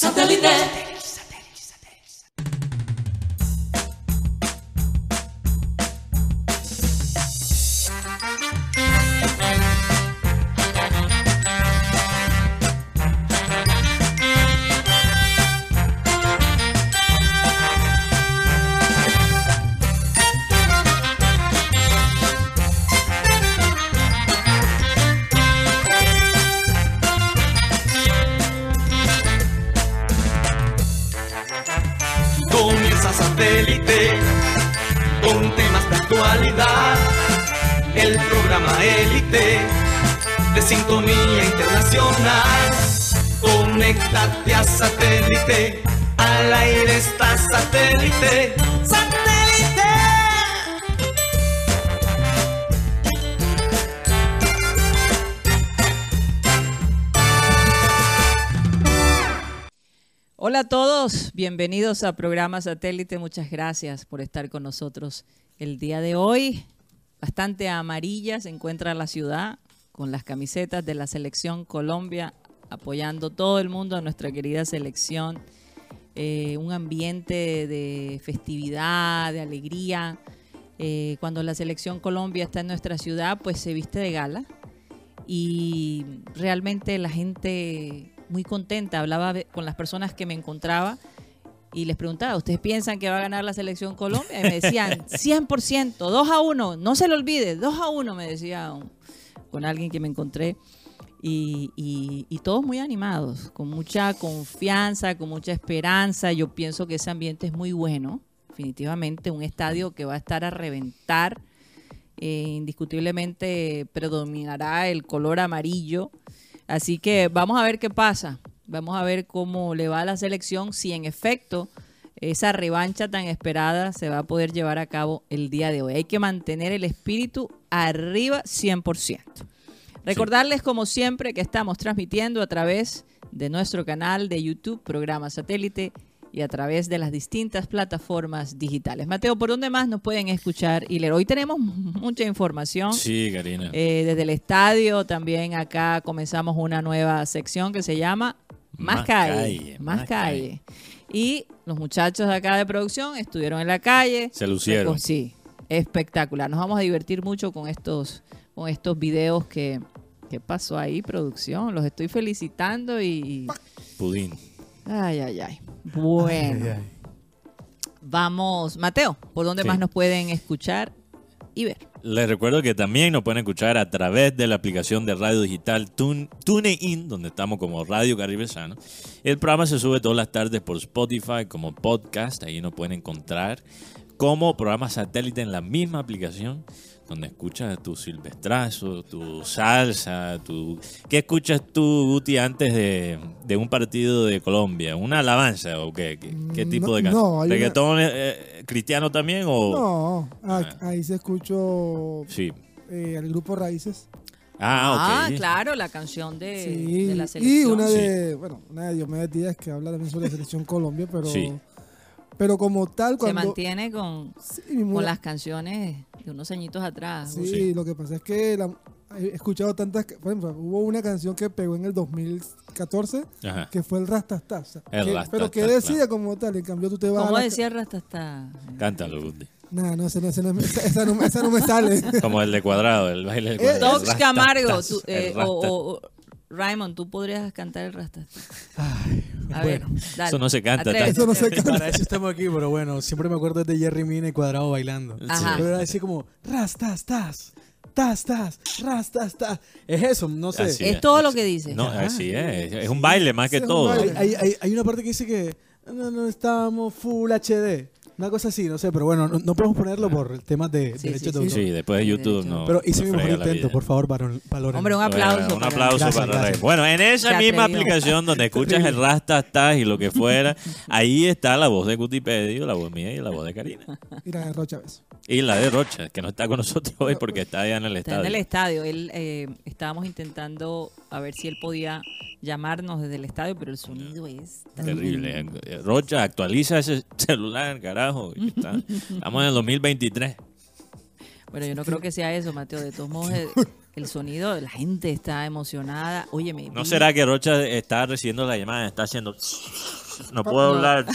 Satellite. Bienvenidos a programa Satélite. Muchas gracias por estar con nosotros el día de hoy. Bastante amarilla se encuentra la ciudad con las camisetas de la selección Colombia apoyando todo el mundo a nuestra querida selección. Eh, un ambiente de festividad, de alegría. Eh, cuando la selección Colombia está en nuestra ciudad, pues se viste de gala y realmente la gente muy contenta. Hablaba con las personas que me encontraba y les preguntaba, ¿ustedes piensan que va a ganar la selección Colombia? Y me decían, 100%, 2 a 1, no se lo olvide, 2 a 1, me decía con alguien que me encontré. Y, y- y todos muy animados, con mucha confianza, con mucha esperanza. Yo pienso que ese ambiente es muy bueno, definitivamente, un estadio que va a estar a reventar. Eh, indiscutiblemente predominará el color amarillo. Así que vamos a ver qué pasa. Vamos a ver cómo le va a la selección, si en efecto esa revancha tan esperada se va a poder llevar a cabo el día de hoy. Hay que mantener el espíritu arriba 100%. Recordarles como siempre que estamos transmitiendo a través de nuestro canal de YouTube, programa satélite, y a través de las distintas plataformas digitales. Mateo, ¿por dónde más nos pueden escuchar y leer? Hoy tenemos mucha información. Sí, Karina. Eh, desde el estadio también acá comenzamos una nueva sección que se llama Más, Más calle, calle, Más, calle. Y los muchachos de acá de producción estuvieron en la calle. Se lucieron. Pues sí, espectacular. Nos vamos a divertir mucho con estos, con estos videos que... ¿Qué pasó ahí, producción? Los estoy felicitando y... Pudín. Ay, ay, ay. Bueno. Vamos, Mateo, ¿por dónde Sí. más nos pueden escuchar y ver? Les recuerdo que también nos pueden escuchar a través de la aplicación de radio digital Tune, TuneIn, donde estamos como Radio Caribe Sano. El programa se sube todas las tardes por Spotify como podcast. Ahí nos pueden encontrar como programa satélite en la misma aplicación, donde escuchas tu silvestrazo, tu salsa, tu... ¿Qué escuchas tú, Guti, antes de, de un partido de Colombia? ¿Una alabanza o qué? ¿Qué, qué tipo no- de canción? no, una- ¿Reggaetón eh, cristiano también o...? No, ah, Ah. ahí se escuchó Sí. eh, el grupo Raíces. Ah, ok. claro, la canción de, Sí, de la y selección. una Sí. de, bueno, una de Diomedes Díaz que habla también sobre la selección Colombia, pero, Sí. Pero como tal Se cuando mantiene con, sí, con las canciones de unos añitos atrás. sí, Sí. lo que pasa es que la- he escuchado tantas, que- por ejemplo, hubo una canción que pegó en el 2014 Ajá. que fue el. El que- Rastastas, pero que claro. decía como tal, en cambio tú te vas a ¿Cómo la- decía Rastasta? Cántalo, Guti. Nah, no, ese no, ese no, esa, no, esa no me sale. Como el de cuadrado, el baile del Eh, cuadrado. El Camargo, tú, eh, o, o- o- Raymond, tú podrías cantar el Rastasta. Ay, A bueno, ver, dale. Eso no se canta Atrévete. Eso no se canta. para eso estamos aquí, pero bueno, siempre me acuerdo de Jerry Mina y Cuadrado bailando. Ajá. Pero era así como, ras, tas, tas, tas, tas, ras, tas, tas. Es eso, no sé. Así Es todo lo que dice. No, Ajá. así es. Es un baile más que Sí, todo. Hay, hay, hay una parte que dice que no, no estamos full HD. Una cosa así, no sé, pero bueno, no, no podemos ponerlo por temas de Sí, derechos sí, de autor. Sí, después de YouTube no. Pero hice mi mejor intento, por favor, valor- valoren. Hombre, un aplauso. Bueno, un para- aplauso Gracias, para gracias. Rey. Bueno, en esa misma aplicación donde escuchas el Rastastas y lo que fuera, ahí está la voz de Cutipedio, la voz mía y la voz de Karina. Y la de Rocha Chávez. Y la de Rocha, que no está con nosotros hoy porque está allá en el Está en el estadio. estadio. Él, eh, estábamos intentando a ver si él podía llamarnos desde el estadio, pero el sonido es Terrible. Rocha, actualiza ese celular, carajo. está- Estamos en el 2023. Bueno, yo no creo que sea eso, Mateo. De todos modos, el sonido, la gente está emocionada. Oye, me ¿No vi- será que Rocha está recibiendo la llamada? Está haciendo... No puedo No. hablar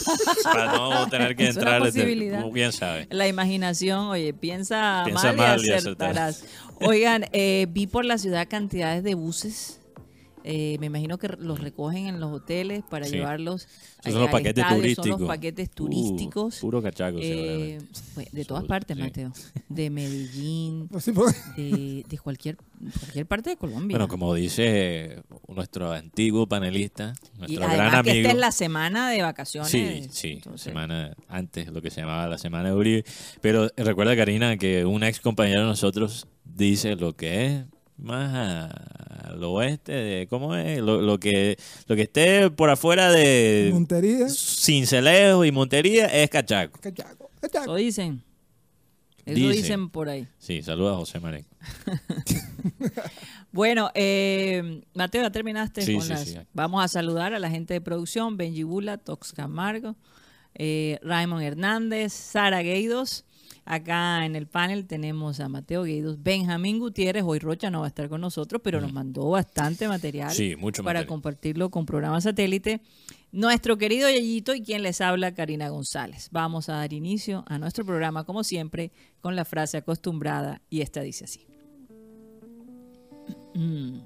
para no tener que Es una entrar. desde- posibilidad. Bien sabe. La imaginación, oye, piensa, Piensa mal, y acertarás. Oigan, eh, vi por la ciudad cantidades de buses. Eh, me imagino que los recogen en los hoteles para Sí. llevarlos Esos son los paquetes estadio, turísticos. Son los paquetes Uh, puro cachaco, Eh, pues, de todas partes, sí. Mateo. De Medellín, de, de cualquier, cualquier parte de Colombia. Bueno, como dice nuestro antiguo panelista, y nuestro además gran que amigo. esta es la semana de vacaciones. Sí, sí, entonces- semana antes, lo que se llamaba la semana de Uribe. Pero recuerda, Karina, que un ex compañero de nosotros dice lo que es más al oeste, de, ¿cómo es? Lo, lo que, lo que esté por afuera de Montería. Cincelejo y Montería es cachaco. Cachaco, cachaco. Eso dicen. Eso Dicen. dicen por ahí. Sí, saluda a José Marek. Bueno, eh, Mateo, ya terminaste Sí, con sí, las. sí. Vamos a saludar a la gente de producción: Benji Bula, Tox Camargo, eh, Raymond Hernández, Sara Gueidos. Acá en el panel tenemos a Mateo Gueidos, Benjamín Gutiérrez. Hoy Rocha no va a estar con nosotros, pero nos mandó bastante material Sí, mucho para material. compartirlo con programa satélite. Nuestro querido Yayito y quien les habla, Karina González. Vamos a dar inicio a nuestro programa, como siempre, con la frase acostumbrada, y esta dice así. Mm.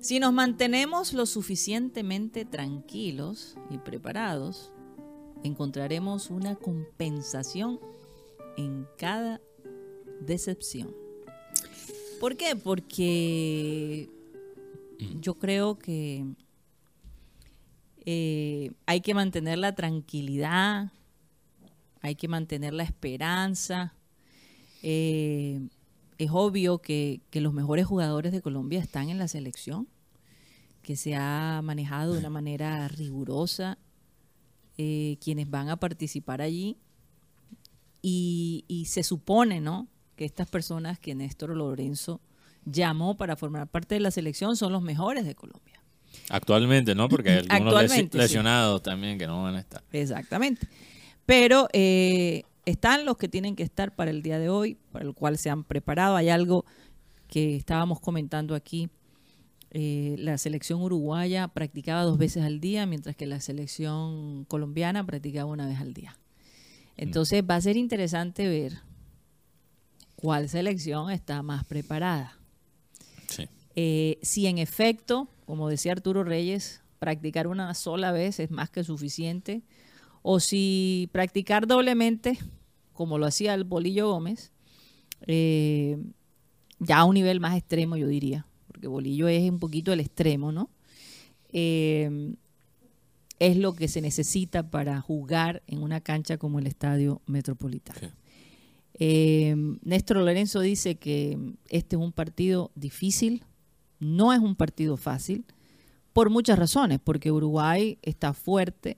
Si nos mantenemos lo suficientemente tranquilos y preparados, encontraremos una compensación en cada decepción. ¿Por qué? Porque yo creo que eh, hay que mantener la tranquilidad, hay que mantener la esperanza. Eh, es obvio que, que los mejores jugadores de Colombia están en la selección, que se ha manejado de una manera rigurosa eh, quienes van a participar allí. Y, y se supone, ¿no? Que estas personas que Néstor Lorenzo llamó para formar parte de la selección son los mejores de Colombia. Actualmente, ¿no? Porque hay algunos lesi- Actualmente, sí. lesionados también que no van a estar. Exactamente. Pero eh, están los que tienen que estar para el día de hoy, para el cual se han preparado. Hay algo que estábamos comentando aquí. Eh, la selección uruguaya practicaba dos veces al día, mientras que la selección colombiana practicaba una vez al día. Entonces va a ser interesante ver cuál selección está más preparada. Sí. Eh, si en efecto, como decía Arturo Reyes, practicar una sola vez es más que suficiente, o si practicar doblemente, como lo hacía el Bolillo Gómez, eh, ya a un nivel más extremo, yo diría, porque Bolillo es un poquito el extremo, ¿no? Eh, es lo que se necesita para jugar en una cancha como el Estadio Metropolitano. Sí. Eh, Néstor Lorenzo dice que este es un partido difícil, no es un partido fácil, por muchas razones, porque Uruguay está fuerte.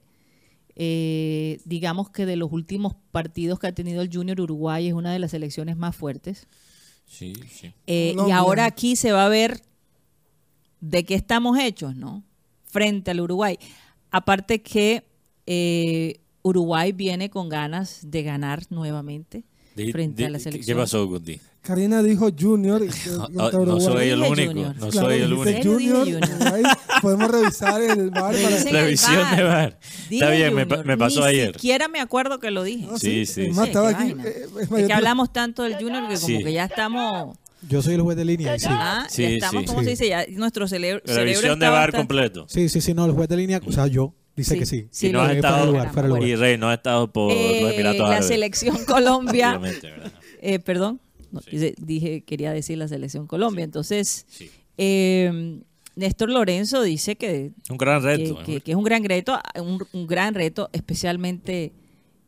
Eh, digamos que de los últimos partidos que ha tenido el Junior, Uruguay es una de las selecciones más fuertes. Sí, sí. Eh, y ahora aquí se va a ver de qué estamos hechos, ¿no? Frente al Uruguay. Aparte que eh, Uruguay viene con ganas de ganar nuevamente Di- frente di- a la ¿qué- selección. ¿Qué pasó, Guti? Karina dijo Junior. y no Uruguay. soy el único. Junior. No Claro, soy el único. ¿En serio Junior? Uruguay. Podemos revisar el bar para Revisión de bar. Dije Está bien, me, Junior, me pasó Ni ayer. siquiera me acuerdo que lo dije. No, Sí, sí, Es más, sí. estaba aquí. eh, es que hablamos tanto del Junior que como Sí. que ya estamos, Yo soy el juez de línea. y Sí, ah, Sí, ya estamos, sí. ¿cómo Sí. se dice? Ya nuestro cere- cerebro Revisión de está bar bastante- completo. sí, sí, sí, no, el juez de línea, o sea, yo, dice Sí, que sí. sí, y no de estado. lugar, de lugar. Y Rey, no has estado por Eh, los Emiratos la Árabes. selección Colombia, eh, perdón, no, Sí. dice- dije, quería decir la selección Colombia. Entonces, Sí. eh, Néstor Lorenzo dice que Un gran reto. que- que es un gran reto, un, un gran reto, especialmente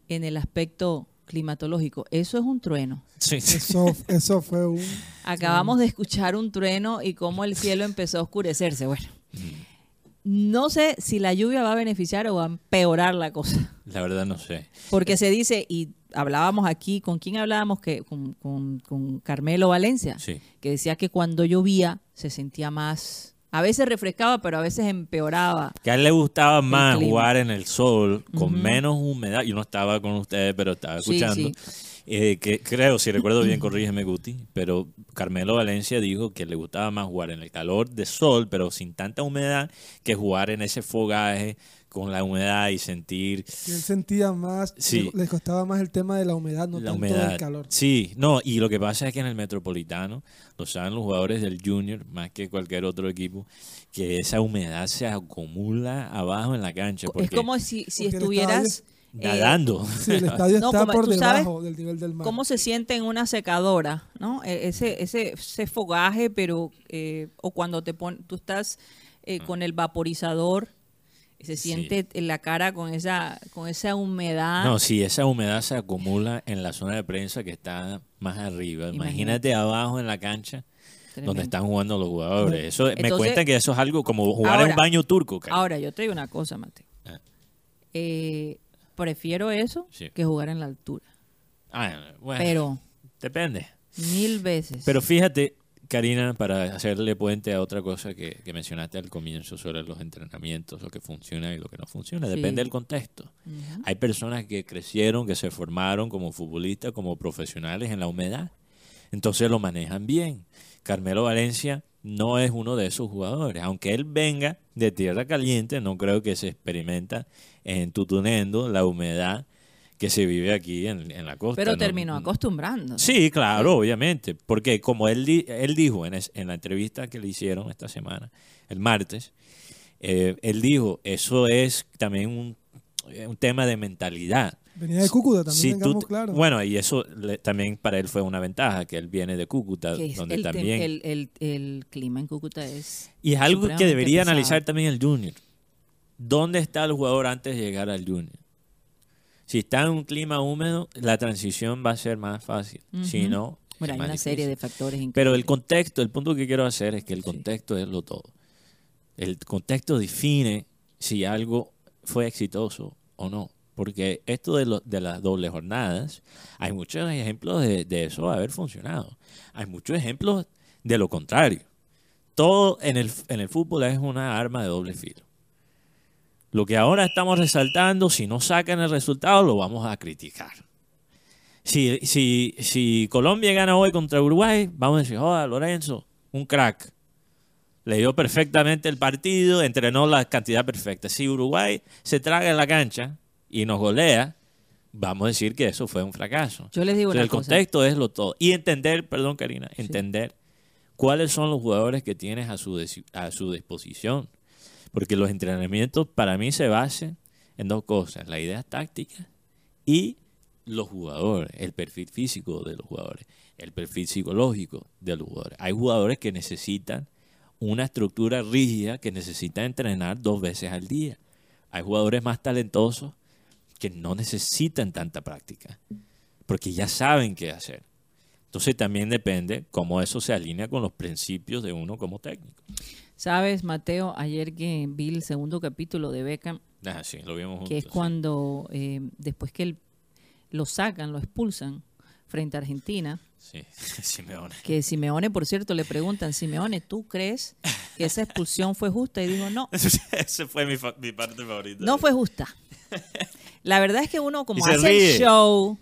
en el aspecto climatológico. Eso es un trueno. Sí, sí. Eso, eso fue un. Acabamos de escuchar un trueno y cómo el cielo empezó a oscurecerse. Bueno, no sé si la lluvia va a beneficiar o va a empeorar la cosa. La verdad no sé. Porque se dice, y hablábamos aquí, ¿con quién hablábamos? que Con, con- con Carmelo Valencia, Sí. que decía que cuando llovía se sentía más, a veces refrescaba, pero a veces empeoraba. Que a él le gustaba más clima. jugar en el sol, con Ujú. menos humedad. Yo no estaba con ustedes, pero estaba Sí, escuchando. sí. Eh, que creo, si recuerdo bien, corrígeme Guti, pero Carmelo Valencia dijo que le gustaba más jugar en el calor de sol, pero sin tanta humedad, que jugar en ese fogaje con la humedad y sentir Que él sentía más, Sí. le costaba más el tema de la humedad, no la tanto humedad. el calor. Sí, no, y lo que pasa es que en el Metropolitano, lo saben los jugadores del Junior, más que cualquier otro equipo, que esa humedad se acumula abajo en la cancha. Es Porque como si, si estuvieras... eh, nadando. Sí, el estadio No, está como por debajo del nivel del mar. ¿Cómo se siente en una secadora? ¿no? E- Ese, ese, ese fogaje, pero. eh, o cuando te pon, tú estás eh, con el vaporizador, se. Sí. siente en la cara con esa, con esa humedad. No, si esa humedad se acumula en la zona de prensa que está más arriba, imagínate, Imagínate. abajo en la cancha Tremendo. donde están jugando los jugadores. Eso me cuentan que eso es algo como jugar en un baño turco. cara. Ahora, yo te digo una cosa, Mateo. Ah. Eh, prefiero eso Sí. que jugar en la altura. Ah, bueno, Pero depende. mil veces. Pero fíjate, Karina, para hacerle puente a otra cosa que, que mencionaste al comienzo sobre los entrenamientos, lo que funciona y lo que no funciona, Sí. depende del contexto. Hay personas que crecieron, que se formaron como futbolistas, como profesionales en la humedad. Entonces lo manejan bien. Carmelo Valencia no es uno de esos jugadores. Aunque él venga de tierra caliente, no creo que se experimenta en Tutunendo la humedad que se vive aquí en, en la costa. Pero No- terminó acostumbrando. Sí, claro, obviamente. Porque como él, di- él dijo en, es- en la entrevista que le hicieron esta semana, el martes, eh, él dijo, eso es también un, eh, un tema de mentalidad. Venía de Cúcuta también, Si tú tengamos claro. Bueno, y eso le- también para él fue una ventaja, que él viene de Cúcuta, donde el, también... el, el- el clima en Cúcuta es... y es algo que debería pesado. analizar también el Junior. ¿Dónde está el jugador antes de llegar al Junior? Si está en un clima húmedo, la transición va a ser más fácil. Si no, Bueno, hay una serie de factores Pero el contexto, el punto que quiero hacer es que el contexto es lo todo. El contexto define si algo fue exitoso o no. Porque esto de, lo- de las dobles jornadas, hay muchos ejemplos de, de eso haber funcionado. Hay muchos ejemplos de lo contrario. Todo en el, en el fútbol es una arma de doble filo. Lo que ahora estamos resaltando, si no sacan el resultado, lo vamos a criticar. Si, si, si Colombia gana hoy contra Uruguay, vamos a decir, joda, Lorenzo, un crack. Leyó perfectamente el partido, entrenó la cantidad perfecta. Si Uruguay se traga en la cancha y nos golea, vamos a decir que eso fue un fracaso. Yo les digo O sea, una el cosa. contexto es lo todo. Y entender, perdón Karina, entender cuáles son los jugadores que tienes a su, a su disposición. Porque los entrenamientos para mí se basan en dos cosas, la idea táctica y los jugadores, el perfil físico de los jugadores, el perfil psicológico de los jugadores. Hay jugadores que necesitan una estructura rígida, que necesitan entrenar dos veces al día. Hay jugadores más talentosos que no necesitan tanta práctica, porque ya saben qué hacer. Entonces también depende cómo eso se alinea con los principios de uno como técnico. Sabes, Mateo, ayer que vi el segundo capítulo de Beckham, Ah, sí, lo vimos juntos. que es sí. cuando eh, después que él- lo sacan, lo expulsan frente a Argentina, Sí, Simeone. que Simeone, por cierto, le preguntan, Simeone, ¿tú crees que esa expulsión fue justa? Y dijo, no, Esa fue mi, fa- mi parte favorita. no fue justa. La verdad es que uno como hace ríe. el show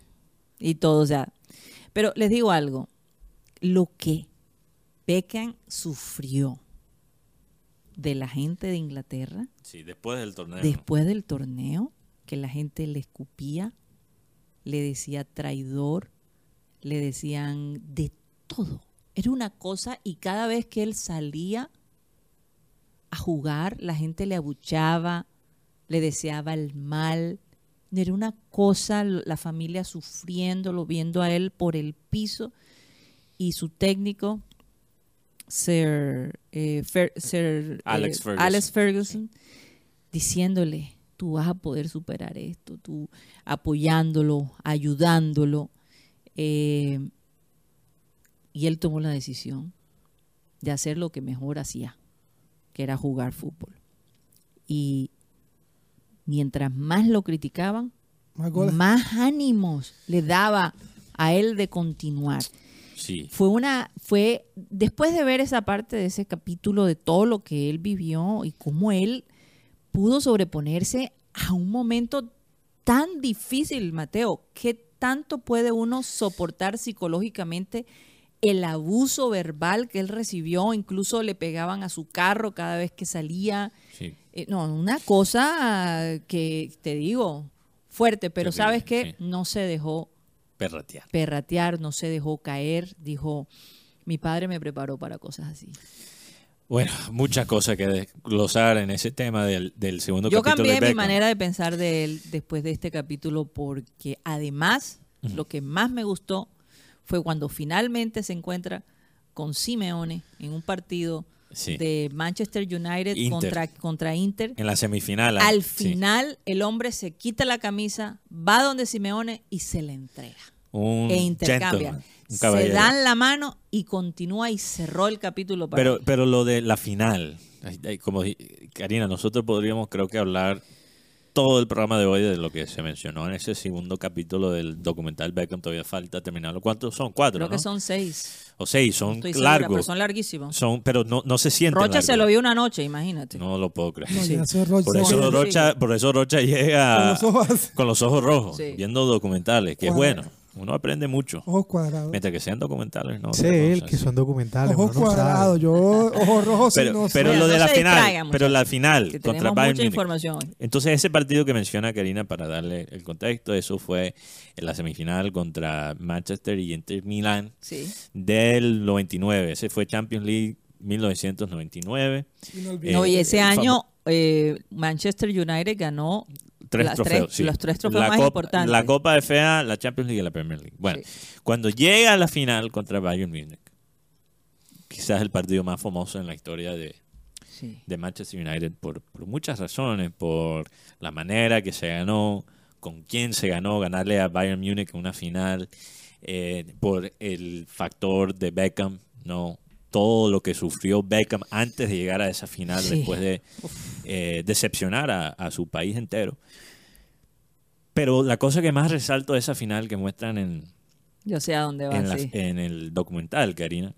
y todo, o sea, pero les digo algo, lo que Beckham sufrió de la gente de Inglaterra Sí, después del torneo. después del torneo, que la gente le escupía, le decía traidor, le decían de todo. Era una cosa y cada vez que él salía a jugar, la gente le abuchaba, le deseaba el mal. Era una cosa, la familia sufriéndolo, viendo a él por el piso y su técnico, Sir, eh, Fer- Sir, Alex eh, Ferguson. Alex Ferguson, diciéndole, tú vas a poder superar esto, tú apoyándolo, ayudándolo. eh, y él tomó la decisión de hacer lo que mejor hacía, que era jugar fútbol. Y mientras más lo criticaban, más ánimos le daba a él de continuar. Sí. Fue una, fue, después de ver esa parte de ese capítulo de todo lo que él vivió y cómo él pudo sobreponerse a un momento tan difícil, Mateo, qué tanto puede uno soportar psicológicamente el abuso verbal que él recibió? Incluso le pegaban a su carro cada vez que salía. Sí. Eh, no, una cosa que te digo, fuerte, pero ¿sabes qué? sí. No se dejó Perratear. perratear, no se dejó caer, dijo, mi padre me preparó para cosas así. Bueno, muchas cosas que desglosar en ese tema del, del segundo Yo capítulo cambié de mi manera de pensar de él después de este capítulo porque además lo que más me gustó fue cuando finalmente se encuentra con Simeone en un partido Sí. de Manchester United Inter. contra, contra Inter. En la semifinal. Al sí. final el hombre se quita la camisa, va donde Simeone y se le entrega. un e intercambia. Se dan la mano y continúa y cerró el capítulo para Pero, él. pero lo de la final, como Karina, nosotros podríamos creo que hablar todo el programa de hoy de lo que se mencionó en ese segundo capítulo del documental Beckham. Todavía falta terminarlo. ¿Cuántos son? Cuatro, Creo ¿no? que son seis. O seis, son Estoy segura, pero largos. son larguísimos. Son, pero no, no se sienten Rocha se lo vio una noche, imagínate. No lo puedo creer. No, Sí. Rocha. Por eso. Rocha, por eso Rocha llega Con los ojos, con los ojos rojos, Sí. viendo documentales, que es bueno. Uno aprende mucho. ojos cuadrados. Mientras que sean documentales, no. Sé él que son documentales. Ojos cuadrados. Yo, ojos rojos Pero, no pero lo de no la se final, pero la final Que contra Bayern mucha información. Entonces ese partido que menciona Karina para darle el contexto, eso fue en la semifinal contra Manchester y Inter Milan Sí. del 99. Ese fue Champions League 1999. Inolvidable. No, y Eh, ese el año eh, Manchester United ganó Tres Las trofeos. tres- sí. los tres trofeos la más Copa- importantes. La Copa de FEA, la Champions League y la Premier League. Bueno, Sí. cuando llega a la final contra Bayern Múnich, quizás el partido más famoso en la historia de, Sí. de Manchester United por, por muchas razones, por la manera que se ganó, con quién se ganó, ganarle a Bayern Múnich en una final, eh, por el factor de Beckham, no todo lo que sufrió Beckham antes de llegar a esa final, Sí. después de eh, decepcionar a, a su país entero. Pero la cosa que más resalto de esa final que muestran en, Yo sé a dónde va, en, la- sí. en el documental, Karina.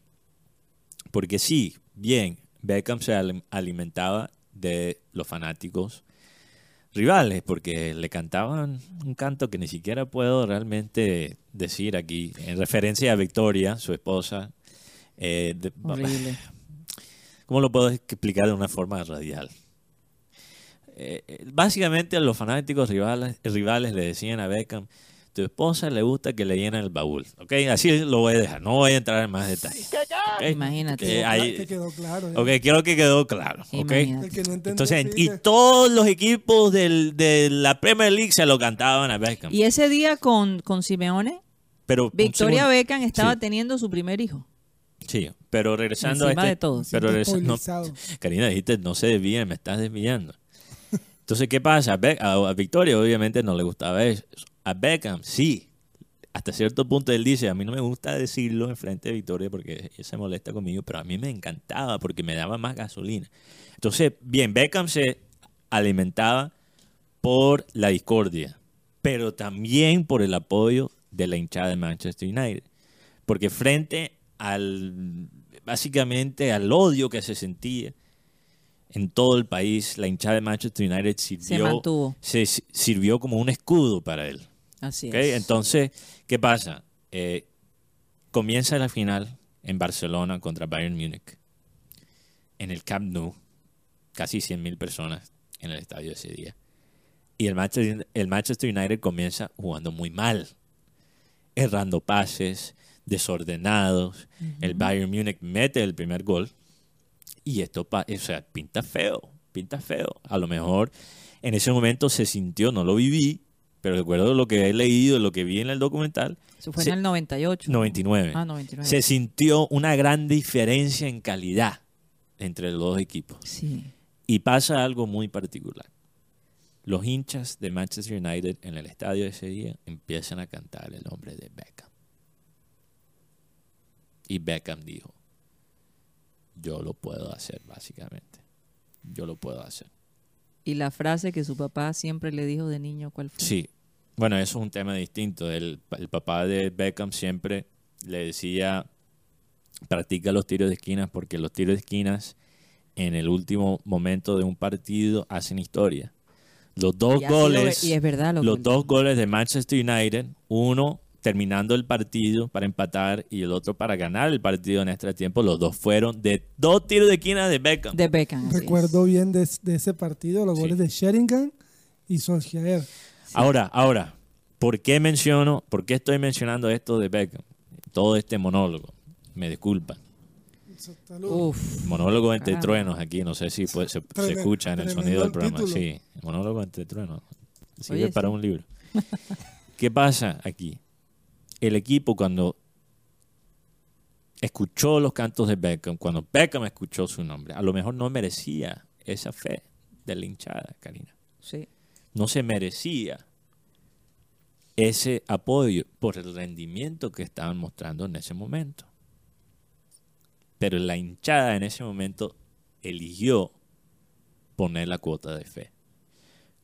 Porque sí, bien, Beckham se alim- alimentaba de los fanáticos rivales, porque le cantaban un canto que ni siquiera puedo realmente decir aquí, en referencia a Victoria, su esposa. Eh, de- Horrible. ¿Cómo lo puedo explicar de una forma radial? Eh, eh, básicamente a los fanáticos rivales, rivales le decían a Beckham, tu esposa le gusta que le llenen el baúl. ¿Ok? Así lo voy a dejar, no voy a entrar en más detalles. ¿ok? Imagínate. Ahí- cla- que quedó claro. ¿eh? ok, creo que quedó claro. ¿ok? Imagínate. El que no entendió, Entonces, y todos los equipos del- de la Premier League se lo cantaban a Beckham. Y ese día con, con Simeone, pero Victoria Beckham estaba Sí. teniendo su primer hijo. Sí, pero regresando Encima a este... de todo. Pero regresando, no. Karina, dijiste, no se desvíen, me estás desviando. Entonces, ¿qué pasa? A Victoria obviamente no le gustaba eso. A Beckham, sí. Hasta cierto punto él dice, a mí no me gusta decirlo en frente de Victoria porque ella se molesta conmigo, pero a mí me encantaba porque me daba más gasolina. Entonces, bien, Beckham se alimentaba por la discordia, pero también por el apoyo de la hinchada de Manchester United. Porque frente al, básicamente al odio que se sentía en todo el país, la hinchada de Manchester United sirvió, se si- sirvió como un escudo para él. Así es. Entonces, ¿qué pasa? Eh, comienza la final en Barcelona contra Bayern Múnich. En el Camp Nou, casi 100.000 personas en el estadio ese día. Y el Manchester, el Manchester United comienza jugando muy mal, errando pases, desordenados. El Bayern Múnich mete el primer gol y esto o sea, pinta feo, pinta feo. A lo mejor en ese momento se sintió, no lo viví, pero recuerdo lo que he leído, lo que vi en el documental, Eso fue se- en el 98. 99. Ah, 99. Se sintió una gran diferencia en calidad entre los dos equipos. Sí. Y pasa algo muy particular. Los hinchas de Manchester United en el estadio ese día empiezan a cantar el nombre de Beckham. Y Beckham dijo, yo lo puedo hacer básicamente. Yo lo puedo hacer. Y la frase que su papá siempre le dijo de niño, ¿cuál fue? Sí. Bueno, eso es un tema distinto. El, el papá de Beckham siempre le decía, practica los tiros de esquinas porque los tiros de esquinas en el último momento de un partido hacen historia. Los dos goles. y es verdad lo los que- dos goles de Manchester United, uno terminando el partido para empatar y el otro para ganar el partido en extra tiempo, los dos fueron de dos tiros de esquina de Beckham. De Beckham. así es. Recuerdo bien de, de ese partido los Sí. goles de Sheringham y Solskjaer. Ahora, ahora, ¿por qué menciono, por qué estoy mencionando esto de Beckham? Todo este monólogo. Me disculpan. Uf. Monólogo entre Caramba. truenos aquí, no sé si puede- se, se escucha en el sonido del el programa. título. Sí, monólogo entre truenos. Sirve Oye, para sí. un libro. ¿Qué pasa aquí? El equipo cuando escuchó los cantos de Beckham, cuando Beckham escuchó su nombre, a lo mejor no merecía esa fe de la hinchada, Karina. Sí. No se merecía ese apoyo por el rendimiento que estaban mostrando en ese momento. Pero la hinchada en ese momento eligió poner la cuota de fe.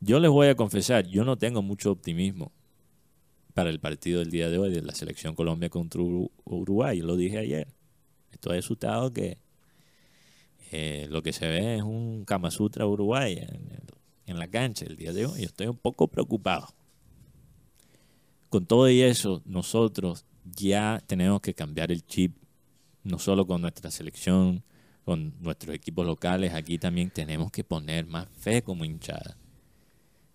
Yo les voy a confesar, yo no tengo mucho optimismo para el partido del día de hoy de la selección Colombia contra Uru- Uruguay. Lo dije ayer. Estoy asustado que eh, lo que se ve es un Kama Sutra Uruguay en, la cancha el día de hoy. Yo estoy un poco preocupado. Con todo y eso, nosotros ya tenemos que cambiar el chip, no solo con nuestra selección, con nuestros equipos locales, aquí también tenemos que poner más fe como hinchada.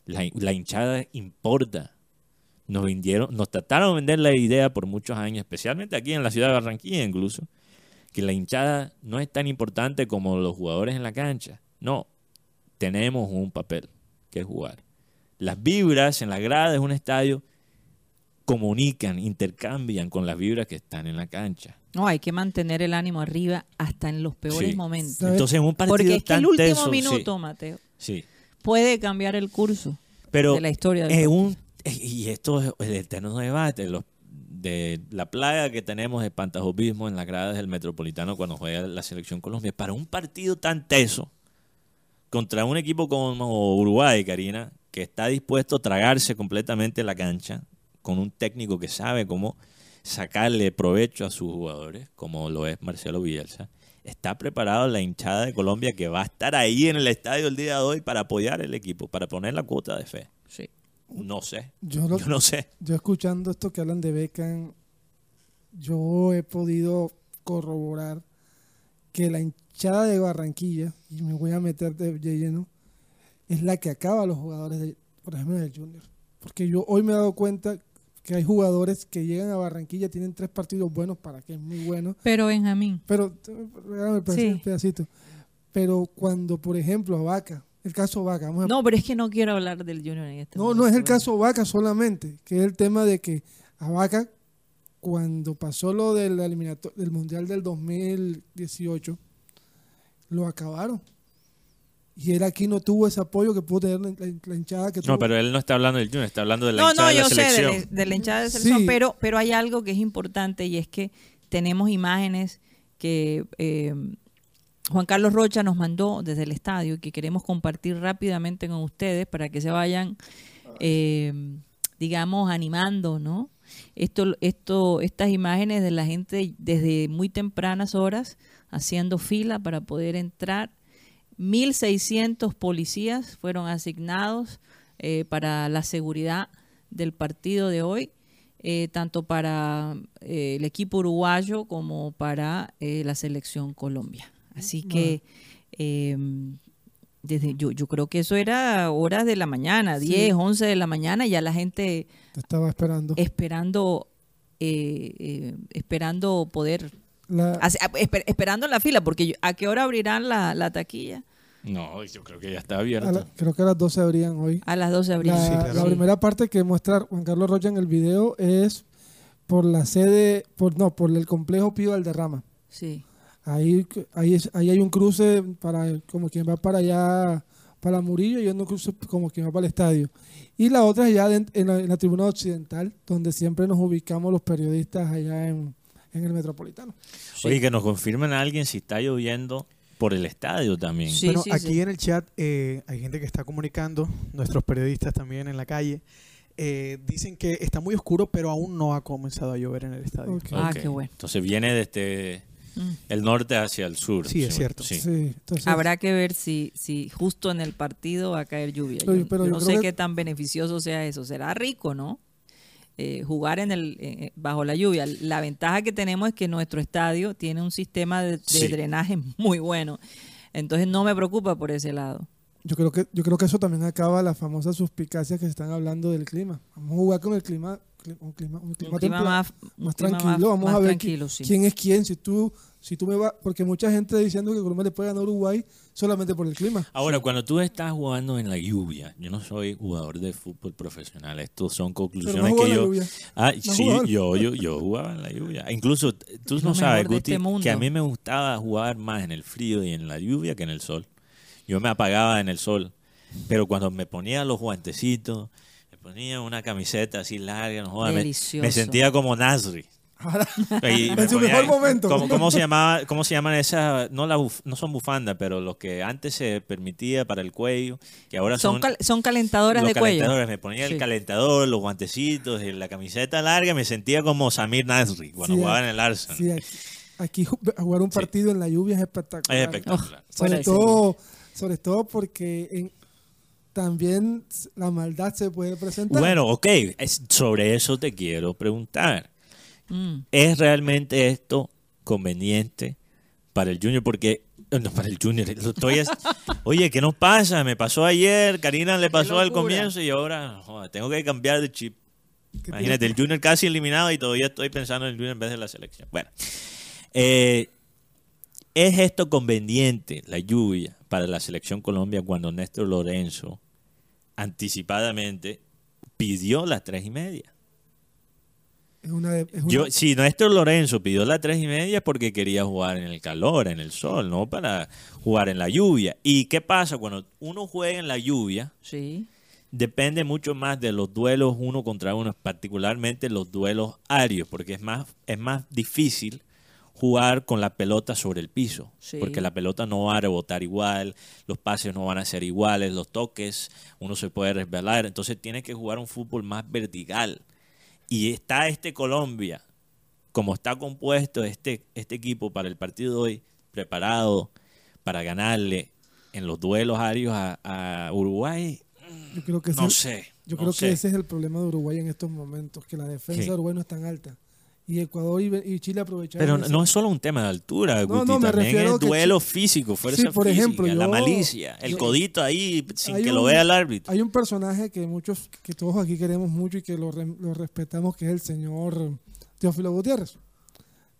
La hinchada importa. Nos vendieron, nos trataron de vender la idea por muchos años, especialmente aquí en la ciudad de Barranquilla incluso, que la hinchada no es tan importante como los jugadores en la cancha. No, tenemos un papel que jugar. Las vibras en la grada de un estadio comunican, intercambian con las vibras que están en la cancha. No, hay que mantener el ánimo arriba hasta en los peores Sí. momentos. ¿Sabes? Entonces, en un partido Porque es que tan el último teso, sí, minuto, Mateo, sí. puede cambiar el curso Pero de la historia del partido. un y esto es el eterno debate los, de la plaga que tenemos de pantajobismo en las gradas del Metropolitano cuando juega la selección Colombia para un partido tan teso contra un equipo como Uruguay, Karina, que está dispuesto a tragarse completamente la cancha con un técnico que sabe cómo sacarle provecho a sus jugadores, como lo es Marcelo Bielsa. Está preparado la hinchada de Colombia que va a estar ahí en el estadio el día de hoy para apoyar el equipo, para poner la cuota de fe. No sé. Yo, lo- Yo no sé. yo escuchando esto que hablan de Beckham, yo he podido corroborar que la hinchada de Barranquilla, y me voy a meter de, lleno, es la que acaba a los jugadores, de, por ejemplo, del Junior. Porque yo hoy me he dado cuenta que hay jugadores que llegan a Barranquilla, tienen tres partidos buenos, para que es muy bueno, Pero Benjamín, pero eh, regálame Sí. pedacito, pedacito. Pero cuando, por ejemplo, a Vaca, el caso Vaca, vamos a no, pero es que no quiero hablar del Junior en este no, momento. no es el caso Vaca solamente, que es el tema de que a Vaca, cuando pasó lo del, del Mundial del 2018, lo acabaron. Y él aquí no tuvo ese apoyo que pudo tener la, la- la hinchada que tuvo. No, pero él no está hablando del Junior, está hablando de la No, hinchada no, de la yo sé de selección. la, de la hinchada de selección, Sí. pero, pero hay algo que es importante y es que tenemos imágenes que eh, Juan Carlos Rocha nos mandó desde el estadio que queremos compartir rápidamente con ustedes para que se vayan, eh, digamos, animando, ¿no? Esto, esto, estas imágenes de la gente desde muy tempranas horas haciendo fila para poder entrar. 1.600 policías fueron asignados eh, para la seguridad del partido de hoy, eh, tanto para eh, el equipo uruguayo como para la selección Colombia. Así que eh, desde yo, yo creo que eso era horas de la mañana, Sí. 10, 11 de la mañana, ya la gente Te estaba esperando. esperando eh, eh, esperando poder La- hace- a- esper- esperando la fila porque yo- a qué hora abrirán la, la taquilla No, yo creo que ya está a abierto. la- creo que a las 12 abrían hoy. a las 12 de abril La, Sí, claro. la primera parte que muestra Juan Carlos Rocha en el video es por la sede, por no, por el complejo Pío Valderrama. sí Ahí, ahí, es- ahí hay un cruce para como quien va para allá, para Murillo, y otro cruce como quien va para el estadio. Y la otra es ya de- en, la, en la tribuna occidental, donde siempre nos ubicamos los periodistas allá en, en el Metropolitano. Oye, que nos confirmen a alguien si está lloviendo por el estadio también. Sí, bueno, sí, aquí sí. en el chat eh, hay gente que está comunicando, nuestros periodistas también en la calle. eh, dicen que está muy oscuro, pero aún no ha comenzado a llover en el estadio. Ok. Ah, Ok. qué bueno. Entonces viene desde, el norte hacia el sur. Sí, es cierto. Sí. Sí, entonces, Habrá que ver si, si justo en el partido va a caer lluvia. Pero- Yo- pero yo yo no sé que- qué tan beneficioso sea eso. Será rico, ¿no? Eh, jugar en el eh, bajo la lluvia. La ventaja que tenemos es que nuestro estadio tiene un sistema de, de Sí. drenaje muy bueno. Entonces no me preocupa por ese lado. yo creo que yo creo que eso también acaba las famosas suspicacias que se están hablando del clima. Vamos a jugar con el clima, cli- un clima, un clima, Un clima templado, más, un más clima tranquilo. Vamos más a ver sí. quién es quién. Si tú si tú me vas, porque mucha gente diciendo que Colombia le puede ganar a Uruguay solamente por el clima. Ahora, cuando tú estás jugando en la lluvia, yo no soy jugador de fútbol profesional, estos son conclusiones no que en la yo... lluvia. Ah, No sí, yo, yo, yo jugaba en la lluvia. Incluso tú Es no sabes, Guti, este que a mí me gustaba jugar más en el frío y en la lluvia que en el sol. Yo me apagaba en el sol, pero cuando me ponía los guantecitos, ponía una camiseta así larga, no jodas, me, sentía como Nasri. Me En su ponía- mejor momento. ¿Cómo, cómo se llamaba, ¿Cómo se llaman esas? No, la buf- no son bufandas, pero los que antes se permitía para el cuello, que ahora Son, son, cal- son calentadoras de cuello. calentadores. Me ponía Sí. el calentador, los guantecitos, y la camiseta larga, me sentía como Samir Nasri cuando Sí, jugaba en el Arsenal. sí, aquí, aquí ju- jugar un Sí. partido en la lluvia es espectacular. es espectacular. Fuera Sobre todo, sobre todo porque en- también la maldad se puede presentar. Bueno, ok, es- sobre eso te quiero preguntar. Mm. ¿Es realmente esto conveniente para el Junior? Porque, no, para el Junior, estoy oye, ¿qué nos pasa? Me pasó ayer, Karina le pasó al comienzo y ahora joder, tengo que cambiar de chip. Imagínate, el Junior casi eliminado y todavía estoy pensando en el Junior en vez de la selección. Bueno, eh, ¿es esto conveniente, la lluvia, para la selección Colombia cuando Néstor Lorenzo anticipadamente pidió las tres y media? Es una, de- es una- Yo, si Néstor Lorenzo pidió las tres y media es porque quería jugar en el calor, en el sol, no para jugar en la lluvia. ¿Y qué pasa cuando uno juega en la lluvia? Sí. Depende mucho más de los duelos uno contra uno, particularmente los duelos aéreos, porque es más, es más difícil jugar con la pelota sobre el piso, Sí. porque la pelota no va a rebotar igual, los pases no van a ser iguales, los toques, uno se puede resbalar, entonces tiene que jugar un fútbol más vertical. Y está este Colombia, como está compuesto este, este equipo para el partido de hoy, preparado para ganarle en los duelos aéreos a, a Uruguay, yo creo que ese no es- sé. Yo no creo sé. que ese es el problema de Uruguay en estos momentos, que la defensa ¿Qué? de Uruguay no es tan alta. Y Ecuador y, Chile aprovecharon Pero eso. no es solo un tema de altura, No, Guti, no, me también refiero es que duelo físico, fuerza Sí, por física, ejemplo, la yo- malicia, el yo- codito ahí sin que lo vea el árbitro. Hay un personaje que muchos, que todos aquí queremos mucho y que lo, lo respetamos, que es el señor Teófilo Gutiérrez.